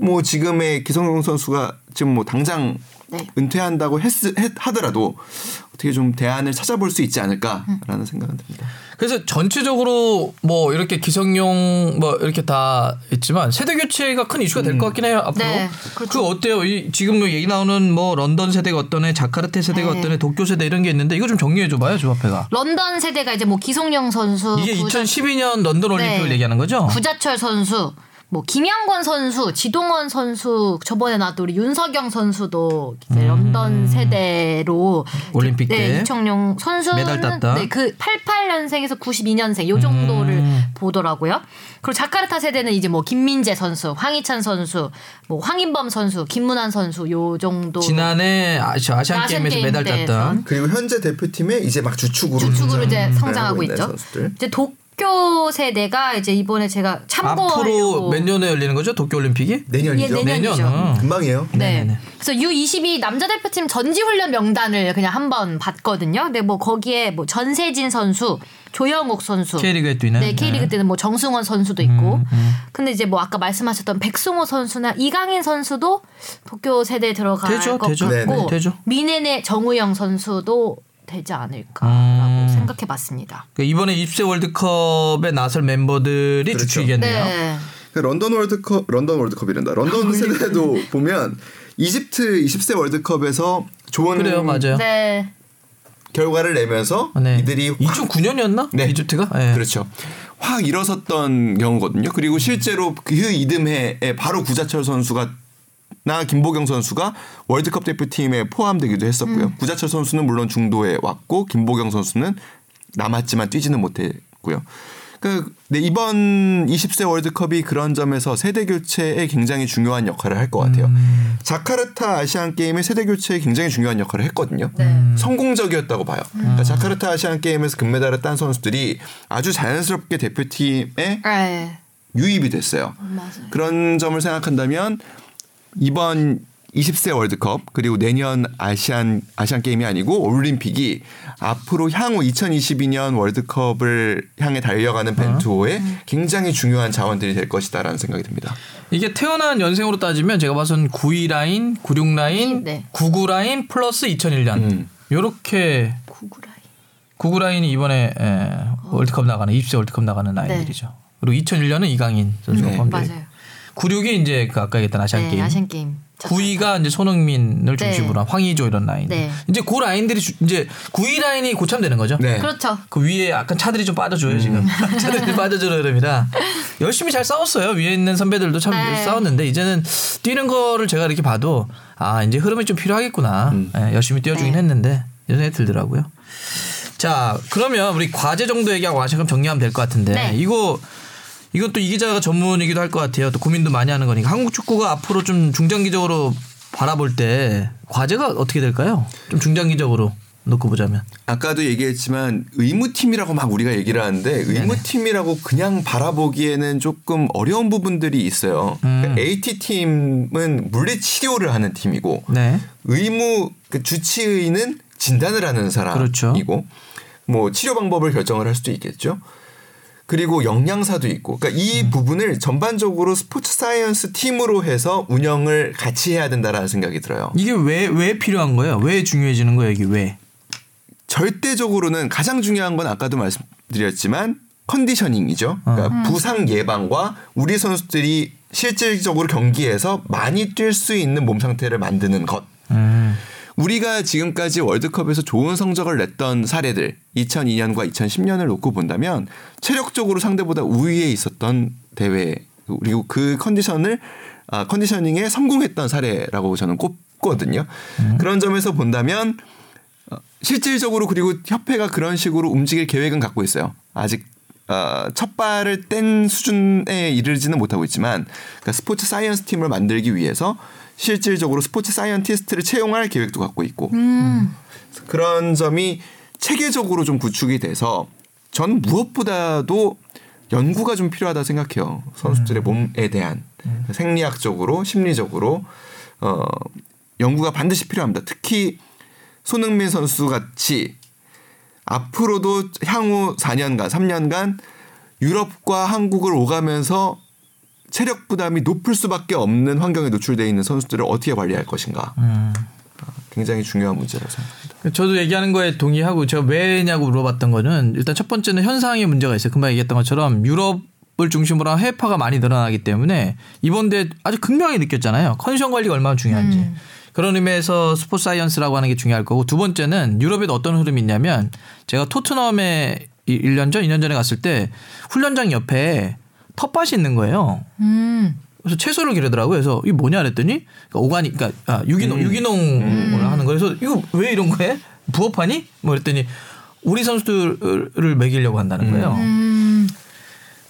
뭐 지금의 기성용 선수가 지금 뭐 당장 네. 은퇴한다고 했, 했, 하더라도 어떻게 좀 대안을 찾아볼 수 있지 않을까라는 생각은 듭니다. 그래서 전체적으로 뭐 이렇게 기성용 뭐 이렇게 다 있지만 세대 교체가 큰 이슈가 될 것 같긴 해요 앞으로. 네, 그 그렇죠. 어때요? 이 지금 뭐 얘기 나오는 뭐 런던 세대가 어떠네, 자카르타 세대가 네. 어떠네, 도쿄 세대 이런 게 있는데 이거 좀 정리해 줘봐요 조합회가. 런던 세대가 이제 뭐 기성용 선수, 이게 구자- 2012년 런던 올림픽을 네. 얘기하는 거죠? 구자철 선수, 뭐 김영권 선수, 지동원 선수, 저번에 나왔던 우리 윤석영 선수도 이제 런던 세대로 음. 올림픽 네, 때 이청용 선수는 메달 땄다. 네, 그 88년생에서 92년생 요 정도를 음. 보더라고요. 그리고 자카르타 세대는 이제 뭐 김민재 선수, 황희찬 선수, 뭐 황인범 선수, 김문환 선수 요 정도 지난해 아시, 아시안 아시안 게임에서 게임 메달 때 땄던 그리고 현재 대표팀에 이제 막 주축으로 주축으로 이제 성장하고 있죠. 선수들. 이제 도쿄 세대가 이제 이번에 제가 앞으로 참고하려고 몇 년에 열리는 거죠 도쿄 올림픽이? 내년이죠. 예, 내년이죠. 어. 금방이에요. 네. 네네네. 그래서 U22 남자 대표팀 전지 훈련 명단을 그냥 한번 봤거든요. 근데 뭐 거기에 뭐 전세진 선수, 조영욱 선수, K리그에 뛰는. 네, K리그 네. 때는 뭐 정승원 선수도 있고. 근데 이제 뭐 아까 말씀하셨던 백승호 선수나 이강인 선수도 도쿄 세대에 들어갈 되죠, 것 되죠. 같고 네네, 되죠. 미네네 정우영 선수도 되지 않을까라고 음. 생각해 봤습니다. 그 이번에 20세 월드컵에 나설 멤버들이 그렇죠. 주축이겠네요. 네. 그 런던 월드컵 런던 월드컵이란다. 런던 세대도 보면 이집트 20세 월드컵에서 좋은 그래요, 맞아요. 네. 결과를 내면서 네. 이들이 확 2009년이었나? 네. 이집트가? 네. 그렇죠. 확 일어섰던 경우거든요. 그리고 실제로 그 이듬해에 바로 구자철 선수가 나 김보경 선수가 월드컵 대표팀에 포함되기도 했었고요. 구자철 선수는 물론 중도에 왔고 김보경 선수는 남았지만 뛰지는 못했고요. 그 네, 이번 20세 월드컵이 그런 점에서 세대 교체에 굉장히 중요한 역할을 할 것 같아요. 자카르타 아시안 게임의 세대 교체에 굉장히 중요한 역할을 했거든요. 네. 성공적이었다고 봐요. 그러니까 자카르타 아시안 게임에서 금메달을 딴 선수들이 아주 자연스럽게 대표팀에 네. 유입이 됐어요. 맞아요. 그런 점을 생각한다면 이번 20세 월드컵 그리고 내년 아시안 아시안 게임이 아니고 올림픽이 앞으로 향후 2022년 월드컵을 향해 달려가는 벤투호에 굉장히 중요한 자원들이 될 것이다라는 생각이 듭니다. 이게 태어난 연생으로 따지면 제가 봐선 92 라인, 96 라인, 네. 99 라인 플러스 2001년 음. 요렇게 구구라이. 99 라인이 이번에 에, 월드컵 나가는 20세 월드컵 나가는 라인들이죠. 그리고 2001년은 이강인 선수가 네, 포함돼요. 맞아요. 96이 이제 그 아까 얘기했던 아시안 네, 게임. 아시안 게임. 92가 이제 손흥민을 네. 중심으로 한 황의조 이런 라인. 네. 이제 그 라인들이 주- 이제 9위 라인이 고참되는 거죠. 네. 그렇죠. 그 위에 약간 차들이 좀 빠져줘요 지금 차들이 빠져주는 흐름이라 열심히 잘 싸웠어요 위에 있는 선배들도 참 네. 싸웠는데 이제는 뛰는 거를 제가 이렇게 봐도 아 이제 흐름이 좀 필요하겠구나 예, 열심히 뛰어주긴 네. 했는데 이런 생각이 들더라고요 자 그러면 우리 과제 정도 얘기하고 그럼 정리하면 될 것 같은데 네. 이거 이건 또 이 기자가 전문이기도 할 것 같아요 또 고민도 많이 하는 거니까 한국 축구가 앞으로 좀 중장기적으로 바라볼 때 과제가 어떻게 될까요 좀 중장기적으로 놓고 보자면 아까도 얘기했지만 의무팀이라고 막 우리가 얘기를 하는데 의무팀이라고 그냥 바라보기에는 조금 어려운 부분들이 있어요. 음. 그러니까 AT 팀은 물리 치료를 하는 팀이고 네 의무 그 주치의는 진단을 하는 사람이고 그렇죠. 뭐 치료 방법을 결정을 할 수도 있겠죠. 그리고 영양사도 있고, 그러니까 이 음. 부분을 전반적으로 sports science 팀으로 해서 운영을 같이 해야 된다라는 생각이 들어요. 이게 왜 왜 필요한 거예요? 왜 중요해지는 거예요? 이게 왜? 절대적으로는 가장 중요한 건 아까도 말씀드렸지만 컨디셔닝이죠. 그러니까 부상 예방과 우리 선수들이 실질적으로 경기에서 많이 뛸 수 있는 몸 상태를 만드는 것. 음. 우리가 지금까지 월드컵에서 좋은 성적을 냈던 사례들 2002년과 2010년을 놓고 본다면 체력적으로 상대보다 우위에 있었던 대회 그리고 그 컨디션을 아, 컨디셔닝에 성공했던 사례라고 저는 꼽거든요. 그런 점에서 본다면 어, 실질적으로 그리고 협회가 그런 식으로 움직일 계획은 갖고 있어요. 아직 어, 첫 발을 뗀 수준에 이르지는 못하고 있지만 그러니까 sports science 팀을 만들기 위해서 실질적으로 sports scientist를 채용할 계획도 갖고 있고 그런 점이 체계적으로 좀 구축이 돼서 전 무엇보다도 연구가 좀 필요하다 생각해요. 선수들의 몸에 대한 생리학적으로 심리적으로 어 연구가 반드시 필요합니다. 특히 손흥민 선수 같이 앞으로도 향후 4년간, 3년간 유럽과 한국을 오가면서 체력 부담이 높을 수밖에 없는 환경에 노출되어 있는 선수들을 어떻게 관리할 것인가. 어, 굉장히 중요한 문제라고 생각합니다. 저도 얘기하는 거에 동의하고 제가 왜냐고 물어봤던 거는 일단 첫 번째는 현상의 문제가 있어요. 금방 얘기했던 것처럼 유럽 을 중심으로 한 해외파가 많이 늘어나기 때문에 이번 대회 아주 극명하게 느꼈잖아요. 컨디션 관리가 얼마나 중요한지. 그런 의미에서 sports science라고 하는 게 중요할 거고 두 번째는 유럽에도 어떤 흐름이 있냐면 제가 토트넘에 1년 전, 2년 전에 갔을 때 훈련장 옆에 텃밭이 있는 거예요. 음. 그래서 채소를 기르더라고요. 그래서 이게 뭐냐 그랬더니 그러니까 organic 그러니까 아, 유기농 유기농을 하는 거예요. 그래서 이거 왜 이런 거 해? 부업하니? 뭐 그랬더니 우리 선수들을 먹이려고 한다는 거예요. 음.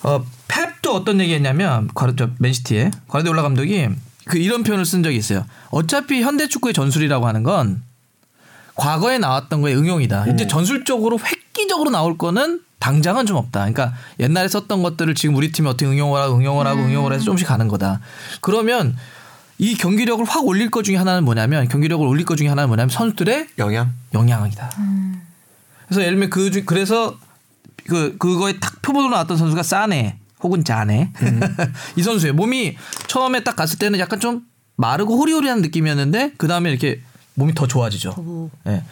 어, 펩도 어떤 얘기했냐면 과르 저 맨시티에 과르디올라 감독이 그 이런 표현을 쓴 적이 있어요. 어차피 현대 축구의 전술이라고 하는 건 과거에 나왔던 거의 응용이다. 이제 전술적으로 획기적으로 나올 거는 당장은 좀 없다. 그러니까 옛날에 썼던 것들을 지금 우리 팀이 어떻게 응용을 하고 응용을 하고 응용을 해서 조금씩 가는 거다. 그러면 이 경기력을 확 올릴 것 중에 하나는 뭐냐면 경기력을 올릴 것 중에 하나는 뭐냐면 선수들의 영양? 영향이다. 그래서 예를 들면 그 중- 그래서 그 그거에 딱 표본으로 나왔던 선수가 싸네 혹은 짜네 이 선수예요. 몸이 처음에 딱 갔을 때는 약간 좀 마르고 호리호리한 느낌이었는데 그 다음에 이렇게 몸이 더 좋아지죠. 예.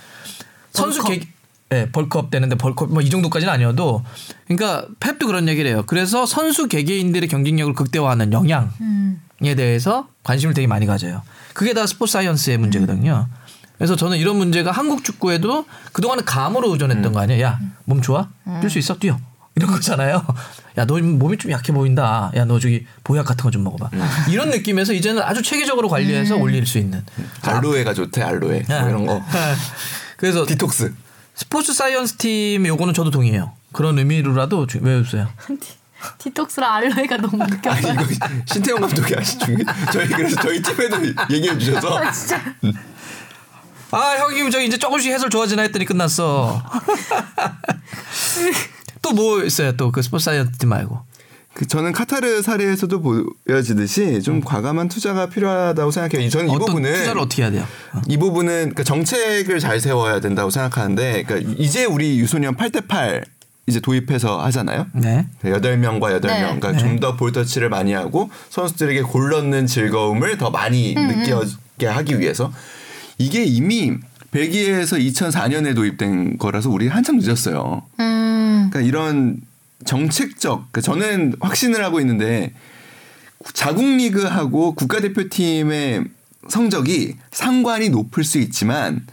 선수 bulk up. 개, 예, bulk up 되는데 bulk up 뭐 이 정도까지는 아니어도 그러니까 펩도 그런 얘기를 해요. 그래서 선수 개개인들의 경쟁력을 극대화하는 영향 음. 에 대해서 관심을 되게 많이 가져요. 그게 다 sports science의 문제거든요. 그래서 저는 이런 문제가 한국 축구에도 그동안은 감으로 의존했던 거 아니에요. 야, 몸 좋아? 뛸 수 있어? 뛰어. 이런 거잖아요. 야, 너 몸이 좀 약해 보인다. 야, 너 저기 보약 같은 거 좀 먹어봐. 이런 느낌에서 이제는 아주 체계적으로 관리해서 올릴 수 있는. 알로에가 좋대, 알로에. 뭐 이런 거. 그래서 디톡스. sports science 팀 요거는 저도 동의해요. 그런 의미로라도 주- 왜 웃어요? 디톡스랑 알로에가 너무 웃겨. 아, 이거 신태용 감독이 아시 중에 저희 그래서 저희 팀에도 얘기해 주셔서 진짜. 아 형님 저 이제 조금씩 해설 좋아지나 했더니 끝났어. 또 뭐 있어요 또 그 sports science 팀 말고. 그 저는 카타르 사례에서도 보여지듯이 좀 과감한 투자가 필요하다고 생각해요. 저는 이 어떤 부분은 투자를 어떻게 해야 돼요? 이 부분은 그러니까 정책을 잘 세워야 된다고 생각하는데 그러니까 이제 우리 유소년 8대8 이제 도입해서 하잖아요. 네. 8명과 8명. 네. 그러니까 네. 좀더 볼터치를 많이 하고 선수들에게 골 넣는 즐거움을 더 많이 느끼게 하기 위해서 이게 이미 벨기에에서 2004년에 도입된 거라서 우리 한참 늦었어요. 음. 그러니까 이런 정책적 그러니까 저는 확신을 하고 있는데 자국 리그하고 국가대표팀의 성적이 상관이 높을 수 있지만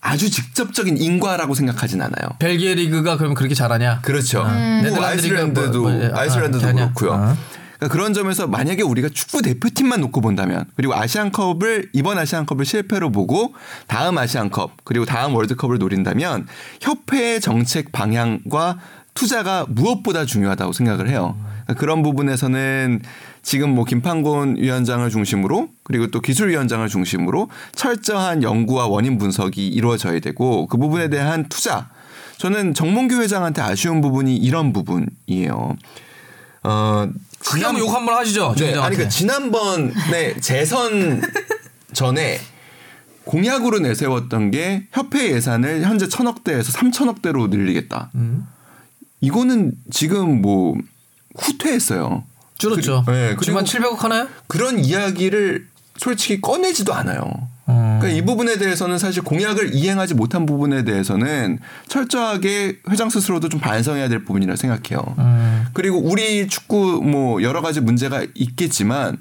아주 직접적인 인과라고 생각하진 않아요. 벨기에 리그가 그러면 그렇게 잘하냐? 그렇죠. 뭐 네덜란드 아이슬란드도 뭐- 뭐- 아이슬란드도 아, 그렇고요. 아. 그러니까 그런 점에서 만약에 우리가 축구 대표팀만 놓고 본다면 그리고 아시안컵을 이번 아시안컵을 실패로 보고 다음 아시안컵 그리고 다음 월드컵을 노린다면 협회의 정책 방향과 투자가 무엇보다 중요하다고 생각을 해요. 그러니까 그런 부분에서는 지금 뭐 김판곤 위원장을 중심으로 그리고 또 기술위원장을 중심으로 철저한 연구와 원인 분석이 이루어져야 되고 그 부분에 대한 투자 저는 정몽규 회장한테 아쉬운 부분이 이런 부분이에요. 어, 크게 한번 욕 한번 하시죠. 네, 정 아니 그 지난번에 재선 전에 공약으로 내세웠던 게 협회 예산을 현재 천억대에서 삼천억대로 늘리겠다. 이거는 지금 뭐 후퇴했어요. 줄었죠. 그리- 네, 그리고 700억 하나요? 그런 이야기를 솔직히 꺼내지도 않아요. 음. 그러니까 이 부분에 대해서는 사실 공약을 이행하지 못한 부분에 대해서는 철저하게 회장 스스로도 좀 반성해야 될 부분이라 생각해요. 음. 그리고 우리 축구 뭐 여러 가지 문제가 있겠지만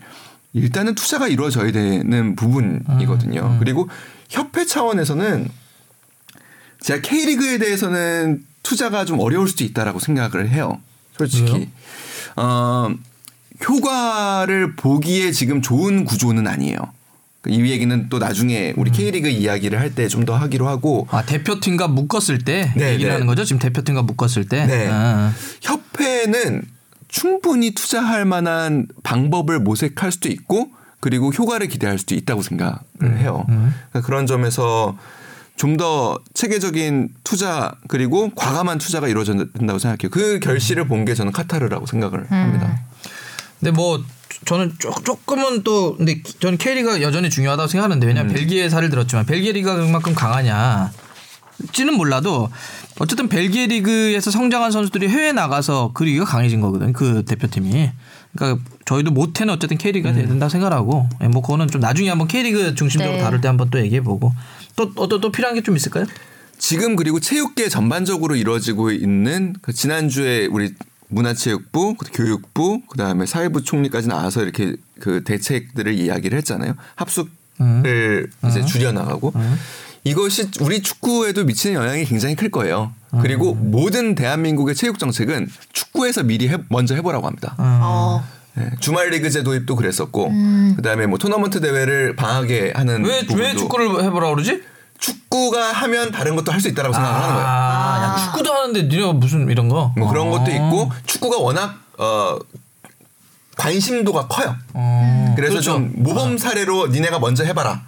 일단은 투자가 이루어져야 되는 부분이거든요. 음. 그리고 협회 차원에서는 제가 K리그에 대해서는 투자가 좀 어려울 수도 있다라고 생각을 해요. 솔직히. 왜요? 어, 효과를 보기에 지금 좋은 구조는 아니에요. 이 얘기는 또 나중에 음. 우리 K리그 이야기를 할 때 좀 더 하기로 하고 아 대표팀과 묶었을 때 네, 얘기를 네. 하는 거죠? 지금 대표팀과 묶었을 때. 네. 아. 협회는 충분히 투자할 만한 방법을 모색할 수도 있고 그리고 효과를 기대할 수도 있다고 생각을 음, 해요. 그러니까 그런 점에서 좀 더 체계적인 투자 그리고 과감한 투자가 이루어져야 된다고 생각해요. 그 결실을 본 게 저는 카타르라고 생각을 합니다. 근데 뭐 저는 조, 조금은 또 근데 기- 저는 K리가 여전히 중요하다고 생각하는데 왜냐면 음. 벨기에 사를 들었지만 벨기에 리그가 그만큼 강하냐 찌는 몰라도 어쨌든 벨기에 리그에서 성장한 선수들이 해외 나가서 그 리그가 강해진 거거든 그 대표팀이 그러니까 저희도 못해는 어쨌든 K리그가 음. 돼야 된다고 생각하고 예, 뭐 그거는 좀 나중에 한번 K리그 중심적으로 네. 다룰 때 한번 또 얘기해 보고 또 어떤 또 필요한 게 좀 있을까요? 지금 그리고 체육계 전반적으로 이루어지고 있는 그 지난주에 우리 문화체육부, 교육부, 그다음에 사회부 총리까지 나와서 이렇게 그 대책들을 이야기를 했잖아요. 합숙을 이제 줄여 나가고 이것이 우리 축구에도 미치는 영향이 굉장히 클 거예요. 그리고 모든 대한민국의 체육 정책은 축구에서 미리 해- 먼저 해보라고 합니다. 어. 네, 주말 리그제 도입도 그랬었고, 그다음에 뭐 토너먼트 대회를 방하게 하는 왜, 왜 축구를 해보라 그러지? 축구가 하면 다른 것도 할 수 있다라고 생각하는 거예요. 아, 야, 축구도 하는데 니네가 무슨 이런 거? 뭐 그런 것도 아. 있고 축구가 워낙 어 관심도가 커요. 어. 그래서 그렇죠. 좀 모범 사례로 니네가 먼저 해봐라.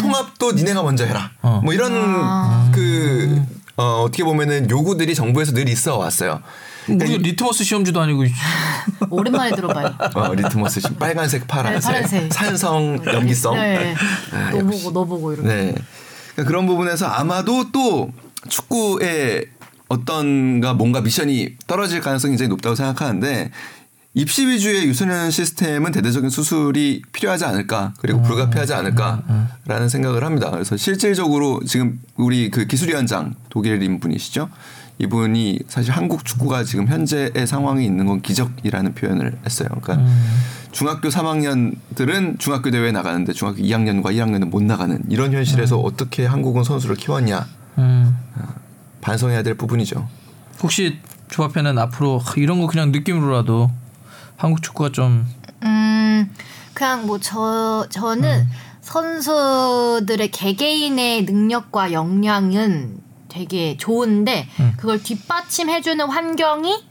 통합도 니네가 먼저 해라. 어. 뭐 이런 그 어, 어떻게 보면은 요구들이 정부에서 늘 있어 왔어요. 우리 리트머스 시험지도 아니고 오랜만에 들어봐요. 어, 리트머스 심 빨간색, 파란색, 네, 파란색. 산성, 염기성. 네. 아, 너. 보고 너 보고 이렇게. 네. 그러니까 그런 부분에서 아마도 또 축구에 어떤가 뭔가 미션이 떨어질 가능성이 굉장히 높다고 생각하는데 입시 위주의 유소년 시스템은 대대적인 수술이 필요하지 않을까 그리고 불가피하지 않을까라는 생각을 합니다. 그래서 실질적으로 지금 우리 그 기술위원장 독일인 분이시죠. 이분이 사실 한국 축구가 지금 현재의 상황이 있는 건 기적이라는 표현을 했어요. 그러니까 중학교 3학년들은 중학교 대회에 나가는데 중학교 2학년과 1학년은 못 나가는 이런 현실에서 어떻게 한국은 선수를 키웠냐 음. 반성해야 될 부분이죠. 혹시 조합회는 앞으로 이런 거 그냥 느낌으로라도 한국 축구가 좀 음, 그냥 뭐 저 저는 음. 선수들의 개개인의 능력과 역량은 되게 좋은데 음. 그걸 뒷받침해 주는 환경이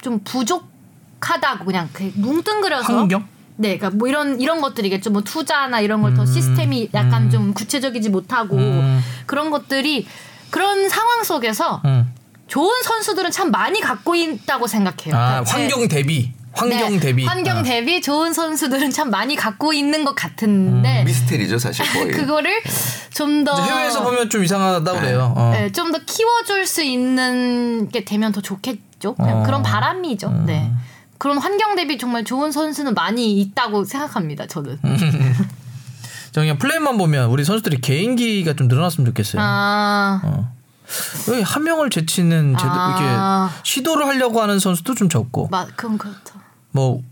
좀 부족하다고 그냥 그 뭉뚱그려서 환경? 네, 그러니까 뭐 이런 이런 것들이겠죠. 뭐 투자나 이런 걸더 시스템이 약간 좀 구체적이지 못하고 음. 그런 것들이 그런 상황 속에서 음. 좋은 선수들은 참 많이 갖고 있다고 생각해요. 아, 그러니까 환경 대비 환경 네, 대비 환경 어. 대비 좋은 선수들은 참 많이 갖고 있는 것 같은데 미스테리죠 사실 거의. 그거를 좀 더 해외에서 보면 좀 이상하다 그래요. 어. 네, 좀 더 키워줄 수 있는 게 되면 더 좋겠죠. 그냥 어. 그런 바람이죠. 네. 그런 환경 대비 정말 좋은 선수는 많이 있다고 생각합니다. 저는. 저 그냥 플레이만 보면 우리 선수들이 개인기가 좀 늘어났으면 좋겠어요. 아, 여기 한 명을 제치는 제도 아. 이렇게 시도를 하려고 하는 선수도 좀 적고 마, 그럼 그렇죠. 뭐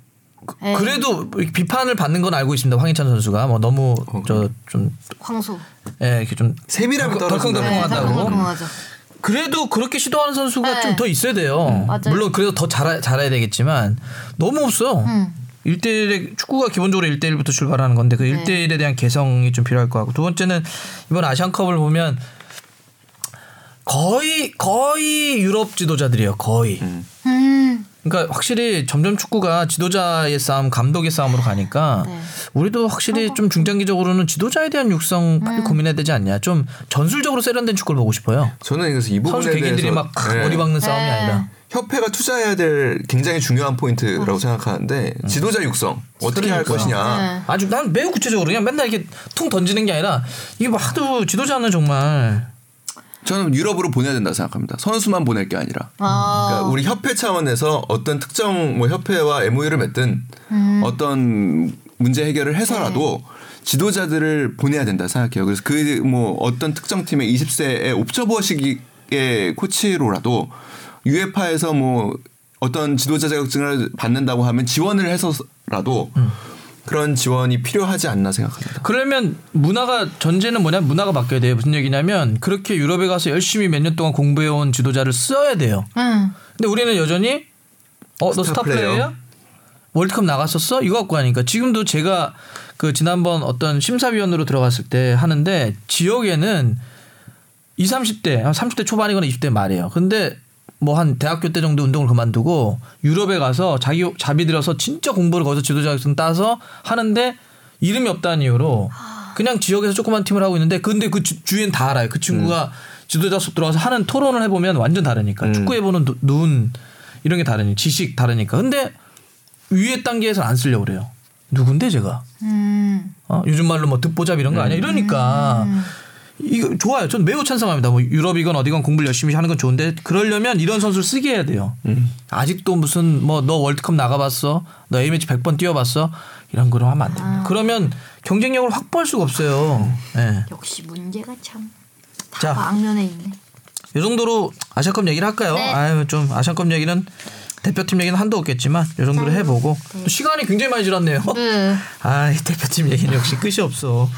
그- 에이. 그래도 비판을 받는 건 알고 있습니다. 황희찬 선수가 뭐 너무 저좀 황소. 예, 이렇게 좀 세밀하게 덜컹- 떨어진다. 덜컹덜컹 네. 그래도 그렇게 시도하는 선수가 네. 좀더 있어야 돼요. 맞아요. 물론 그래도 더 잘하, 잘해야 되겠지만 너무 없어. 음. 1대1의 축구가 기본적으로 1대1부터 출발하는 건데 그 네. 1대1에 대한 개성이 좀 필요할 것 같고 두 번째는 이번 아시안컵을 보면 거의 거의 유럽 지도자들이에요. 거의. 음. 그러니까 확실히 점점 축구가 지도자의 싸움, 감독의 싸움으로 가니까 네. 우리도 확실히 좀 중장기적으로는 지도자에 대한 육성 음. 빨리 고민해야 되지 않냐. 좀 전술적으로 세련된 축구를 보고 싶어요. 저는 그래서 이 부분에 선수 개개인들이 대해서 막 네. 머리 박는 싸움이 네. 아니라. 협회가 투자해야 될 굉장히 중요한 포인트라고 생각하는데 지도자 육성 어떻게 할. 것이냐. 네. 아주 난 매우 구체적으로 그냥 맨날 이렇게 퉁 던지는 게 아니라 이게 뭐 하도 지도자는 정말 저는 유럽으로 보내야 된다고 생각합니다. 선수만 보낼 게 아니라. 아. 그러니까 우리 협회 차원에서 어떤 특정 뭐 협회와 MOU를 맺든 음. 어떤 문제 해결을 해서라도 네. 지도자들을 보내야 된다 생각해요. 그래서 그 뭐 어떤 특정 팀의 20세의 옵저버 시기의 코치로라도 유에파에서 뭐 어떤 지도자 자격증을 받는다고 하면 지원을 해서라도 음. 그런 지원이 필요하지 않나 생각합니다. 그러면 문화가 전제는 뭐냐 문화가 바뀌어야 돼요. 무슨 얘기냐면 그렇게 유럽에 가서 열심히 몇 년 동안 공부해온 지도자를 써야 돼요. 응. 근데 우리는 여전히 어 너 스타? 플레이어야? 월드컵 나갔었어? 이거 갖고 하니까 지금도 제가 그 지난번 어떤 심사위원으로 들어갔을 때 하는데 지역에는 20, 30대, 한 30대 초반이거나 20대 말이에요. 근데 뭐 한 대학교 때 정도 운동을 그만두고 유럽에 가서 자기 자비 들여서 진짜 공부를 거기서 지도자 자격증 따서 하는데 이름이 없다는 이유로 그냥 지역에서 조그만 팀을 하고 있는데 근데 그 주, 주위엔 다 알아요. 그 친구가 지도자 수업 들어가서 하는 토론을 해보면 완전 다르니까 축구해 보는 눈- 눈 이런 게 다르니 지식 다르니까 근데 위에 단계에서 안 쓰려고 그래요. 누군데 제가? 음. 어? 요즘 말로 뭐 듣보잡 이런 거 아니야? 이러니까 이거 좋아요. 전 매우 찬성합니다. 뭐 유럽이건 어디건 공부를 열심히 하는 건 좋은데 그러려면 이런 선수를 쓰게 해야 돼요. 아직도 무슨 뭐 너 월드컵 나가봤어? 너 A 매치 100번 뛰어봤어? 이런 거로 하면 안 됩니다. 그러면 경쟁력을 확보할 수가 없어요. 예. 역시 문제가 참. 자. 다 악면에 있네. 이 정도로 아시안컵 얘기를 할까요? 네. 아유 좀 아시안컵 얘기는 대표팀 얘기는 한도 없겠지만 이 정도로 해보고 또 시간이 굉장히 많이 지났네요. 네. 아, 이 대표팀 얘기는 역시 끝이 없어.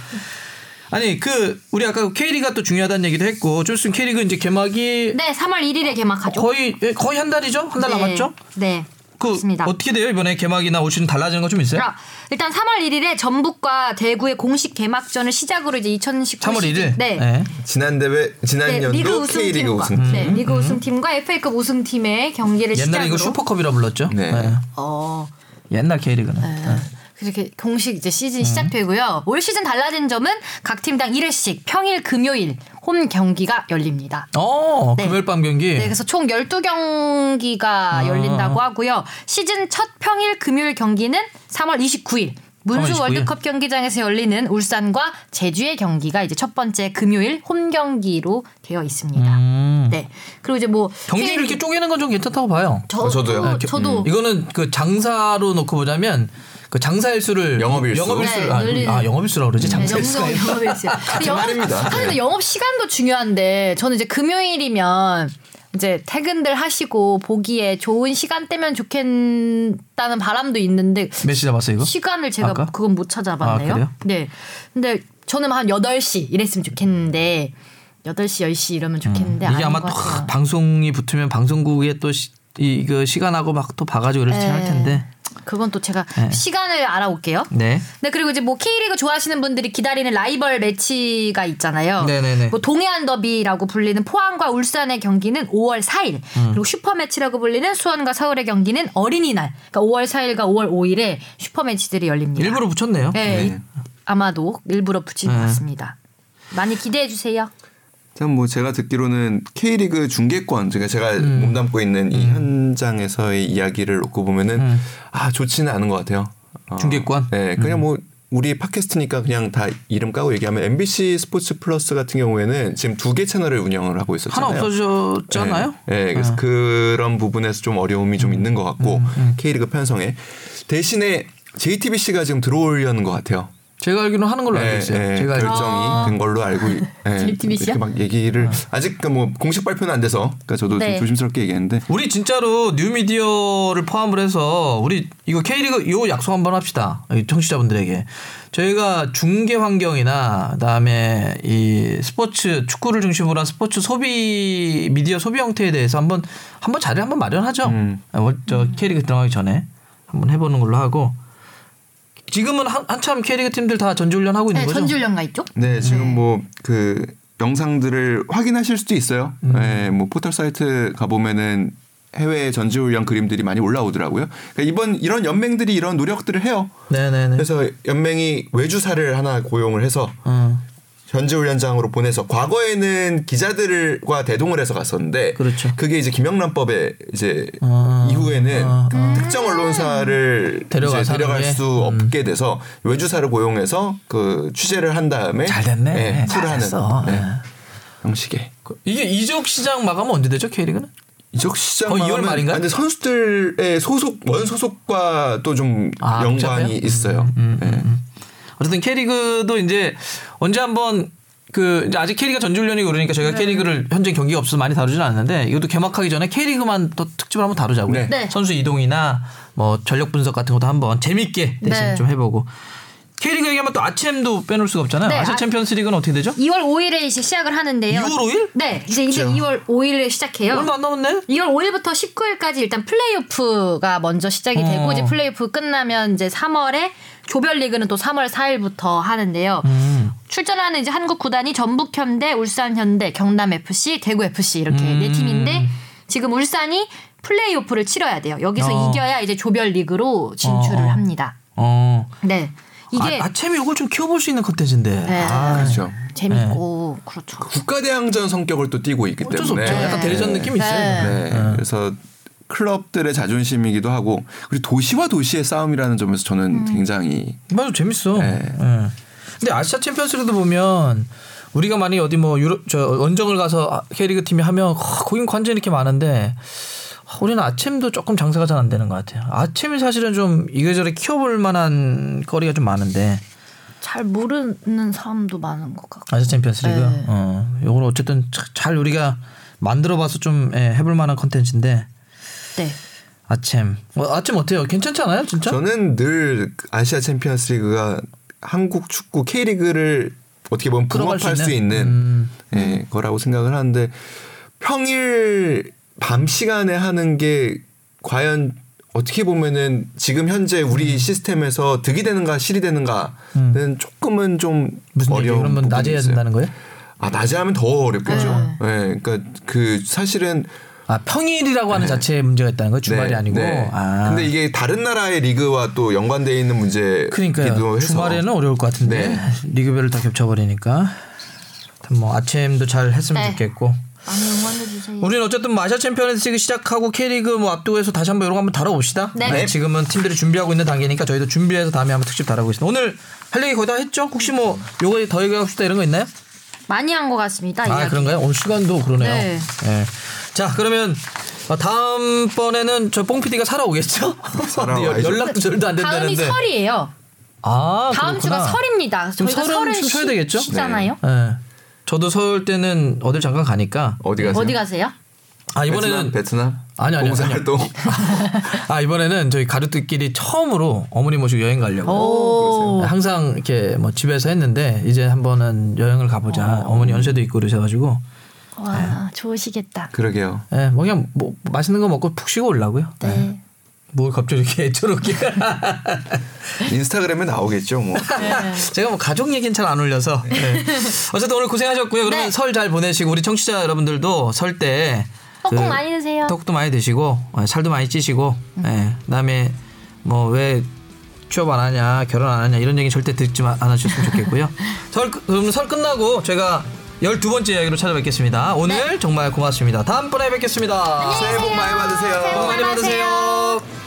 아니 그 우리 아까 K리가 또 중요하다는 얘기도 했고 좀 있으면 K리그 이제 개막이 네, 3월 1일에 개막하죠. 거의 예, 거의 한 달이죠? 한 달 네. 남았죠? 네. 그 맞습니다. 어떻게 돼요 이번에 개막이나 올 시즌 달라지는 거 좀 있어요? 자, 일단 3월 1일에 전북과 대구의 공식 개막전을 시작으로 이제 2019 3월 1일. 네. 지난 대회 지난 네, 리그 연도 K리그 우승팀과 우승. 네, 리그 우승팀과 FA컵 우승팀의 경기를 옛날에 시작으로 이거 슈퍼컵이라 불렀죠. 네. 예. 어, 옛날 K리그는. 예. 그렇게 공식 이제 음. 시즌 시작되고요. 올 시즌 달라진 점은 각 팀당 1회씩 평일 금요일 홈 경기가 열립니다. 어, 네. 금요일 밤 경기. 네, 그래서 총 12경기가 아. 열린다고 하고요. 시즌 첫 평일 금요일 경기는 3월 29일 문수 29일. 월드컵 경기장에서 열리는 울산과 제주의 경기가 이제 첫 번째 금요일 홈 경기로 되어 있습니다. 음. 네. 그리고 이제 뭐 경기를 이렇게 쪼개는 건 좀 괜찮다고 봐요. 저, 어, 저도요. 저도, 저도 이거는 그 장사로 놓고 보자면 그 장사일수를 영업일수. 영업일수를 네, 아, 늘리는. 아 영업일수라고 그러지 네, 장사일수가 영업, 아니라. 영업일수요. 근데 영업- 말입니다. 사실 근데 네. 영업 시간도 중요한데 저는 이제 금요일이면 이제 퇴근들 하시고 보기에 좋은 시간대면 좋겠다는 바람도 있는데 몇 시 잡았어 이거? 시간을 제가 아까? 그건 못 찾아봤네요. 아, 그래요? 네. 근데 저는 한 8시 이랬으면 좋겠는데 8시 10시 이러면 좋겠는데 이게 아닌 아마 것 또 같아요. 방송이 붙으면 방송국에 또 시, 이거 시간하고 막 또 봐가지고 이렇게 할 텐데. 그건 또 제가 네. 시간을 알아올게요. 네. 네 그리고 이제 뭐 K리그 좋아하시는 분들이 기다리는 라이벌 매치가 있잖아요. 네네네. 뭐 동해안 더비라고 불리는 포항과 울산의 경기는 5월 4일 음. 그리고 슈퍼 매치라고 불리는 수원과 서울의 경기는 어린이날 그러니까 5월 4일과 5월 5일에 슈퍼 매치들이 열립니다. 일부러 붙였네요. 네, 네. 아마도 일부러 붙인 것 네. 같습니다. 많이 기대해 주세요. 참뭐 제가 듣기로는 K리그 중계권 제가 제가 음. 몸담고 있는 이 현장에서의 이야기를 놓고 보면은 아 좋지는 않은 것 같아요. 어, 음. 중계권? 음. 네, 그냥 뭐 우리 팟캐스트니까 그냥 다 이름 까고 얘기하면 MBC 스포츠 플러스 같은 경우에는 지금 두 개 채널을 운영을 하고 있었잖아요. 하나 없어졌잖아요. 네, 네, 그래서 그런 부분에서 좀 어려움이 좀 있는 것 같고 K리그 편성에 대신에 JTBC가 지금 들어오려는 것 같아요. 제가 알기로는 하는 걸로 알고 네, 있어요. 네, 제가. 결정이 된 걸로 알고 야? 이렇게 막 얘기를 아직 그뭐 공식 발표는 안 돼서 그러니까 저도 네. 좀 조심스럽게 얘기했는데 우리 진짜로 뉴미디어를 포함을 해서 우리 이거 K리그 요 약속 한번 합시다. 이 청취자분들에게 저희가 중계 환경이나 그다음에 이 스포츠 축구를 중심으로 한 스포츠 소비 미디어 소비 형태에 대해서 한번 한번 자리 한번 마련하죠. 음. 아, 뭐, 저 K리그 들어가기 전에 한번 해보는 걸로 하고 지금은 한, 한참 K리그 팀들 다 전지훈련 하고 있는 네, 거죠. 전주련가 있죠? 네 지금 뭐그 영상들을 확인하실 수도 있어요. 음. 네, 뭐 포털 사이트 가 보면은 해외 전지훈련 그림들이 많이 올라오더라고요. 그러니까 이번 이런 연맹들이 이런 노력들을 해요. 네네네. 그래서 연맹이 외주사를 하나 고용을 해서 어, 전지훈련장으로 보내서 과거에는 기자들과 대동을 해서 갔었는데 그렇죠. 게 이제 김영란법에 이제 아, 이후에는 아, 그 특정 언론사를 데려가서 이제 데려갈? 수 없게 돼서 외주사를 고용해서 그 취재를 한 다음에 잘 됐네. 네, 풀을 하는 잘했어. 네. 형식의 그- 이게 이적 시장 마감은 언제 되죠 K리그는? 이적 시장 거의 2월 마감은- 말인가요? 아, 근데 선수들의 소속 원 소속과 또 좀 아, 연관이 복잡해요? 있어요. 네. 어쨌든 K리그도 이제 언제 한번 그 이제 아직 K리가 전주훈련이고 그러니까 저희가 K리그를 현재 경기가 없어서 많이 다루지는 않는데 이것도 개막하기 전에 K리그만 또 특집을 한번 다루자고요. 네. 네. 선수 이동이나 뭐 전력 분석 같은 것도 한번 재밌게 대신 네. 좀 해보고 K리그 얘기하면 또 아챔도 빼놓을 수가 없잖아요. 네, 아시아 아- 챔피언스 리그는 어떻게 되죠? 2월 5일에 이제 시작을 하는데요. 2월 5일? 네, 이제 이제 2월 5일에 시작해요. 얼마 안 남았네. 2월 5일부터 19일까지 일단 플레이오프가 먼저 시작이 되고 어. 이제 플레이오프 끝나면 이제 3월에 조별리그는 또 3월 4일부터 하는데요. 음. 출전하는 이제 한국 구단이 전북 현대, 울산 현대, 경남FC, 대구FC 이렇게 음. 네 팀인데 지금 울산이 플레이오프를 치러야 돼요. 여기서 어. 이겨야 이제 조별리그로 진출을 어. 합니다. 어. 네. 이게 아, 아챔이 이걸 좀 키워볼 수 있는 컨텐츠인데. 네. 아, 그렇죠. 재밌고 그렇죠. 국가대항전 성격을 또 띠고 있기 어쩔 수 때문에 없죠. 약간 대리전 느낌이 있어요. 네. 네. 그래서 클럽들의 자존심이기도 하고 그리고 도시와 도시의 싸움이라는 점에서 저는 음. 굉장히 맞아 재밌어. 네. 예. 근데 아시아 챔피언스리그도 보면 우리가 만약에 어디 뭐 유럽 저 원정을 가서 K리그 팀이 하면 어, 거긴 관전 이렇게 많은데 아, 우리는 아챔도 조금 장사가 잘 안 되는 것 같아요. 아챔이 사실은 좀 이래저래 키워볼 만한 거리가 좀 많은데 잘 모르는 사람도 많은 것 같고. 아시아 챔피언스리그. 네. 어, 요걸 어쨌든 자- 잘 우리가 만들어봐서 좀 예, 해볼 만한 컨텐츠인데 네. 아챔. 어, 아챔 어때요? 괜찮지 않아요, 진짜? 저는 늘 아시아 챔피언스 리그가 한국 축구 K리그를 어떻게 보면 boom up할 수수 있는? 있는, 음. 예, 거라고 생각을 하는데 평일 밤 시간에 하는 게 과연 어떻게 보면은 지금 현재 우리 시스템에서 득이 되는가 실이 되는가는 조금은 좀 음. 무슨? 어려운 그러면 낮에 해야. 된다는 거예요? 아 낮에 하면 더 어렵겠죠. 네. 예, 그러니까 그 사실은 아 평일이라고 하는 자체에 문제가 있다는 거예요? 주말이 네, 아니고. 네. 아. 근데 이게 다른 나라의 리그와 또 연관되어 있는 문제기도 그러니까요. 해서 주말에는 어려울 것 같은데 네. 리그별을 다 겹쳐버리니까. 뭐 아침도 잘 했으면 네. 좋겠고. 많이 응원해 주세요. 우리는 어쨌든 뭐 아시아 챔피언스리그 시작하고 K리그 뭐 앞두고 해서 다시 한번 이런 거 한번 다뤄봅시다. 네. 지금은 팀들이 준비하고 있는 단계니까 저희도 준비해서 다음에 한번 특집 다뤄보겠습니다. 오늘 할 얘기 거의 다 했죠? 혹시 뭐 요거 더 얘기하고 싶다 이런 거 있나요? 많이 한 것 같습니다. 아 이야기. 그런가요? 오늘 시간도 그러네요. 네. 예. 자 그러면 어, 다음 번에는 저뽕 PD가 살아오겠죠? 연락도 절도 안 다음이 된다는데. 설이에요. 아 다음 주가 그렇구나. 설입니다. 그럼 저희가 설은 좀 쉬어야 쉬- 되겠죠? 쉬잖아요. 예. 저도 설 때는 어딜 잠깐 가니까. 어디 가세요? 어디 가세요? 아 이번에는 베트남? 아니, 아니, 봉사활동. 아 이번에는 저희 가족들끼리 처음으로 어머니 모시고 여행 가려고. 오. 항상 이렇게 뭐 집에서 했는데 이제 한번은 여행을 가보자. 어. 머니 연세도 있고 그러셔가지고. 와 좋으시겠다. 그러게요. 예, 뭐 그냥 뭐 맛있는 거 먹고 푹 쉬고 올라고요. 예. 네. 뭘 갑자기 이렇게 애처롭게. 인스타그램에 나오겠죠, 뭐. 제가 뭐 가족 얘기는 잘 안 올려서. 네. 어쨌든 오늘 고생하셨고요. 그러면 네. 설잘 보내시고 우리 청취자 여러분들도 설 때. 떡국 많이 드세요. 떡도 많이 드시고 어, 살도 많이 찌시고 예. 그다음에 뭐 왜 취업 안 하냐 결혼 안 하냐 이런 얘기 절대 듣지 마- 않으셨으면 좋겠고요. 설 끝- 그럼 설 끝나고 제가 12번째 이야기로 찾아뵙겠습니다. 오늘 정말 고맙습니다. 다음번에 뵙겠습니다. 새해 복 많이 받으세요. 새해 복 많이 받으세요.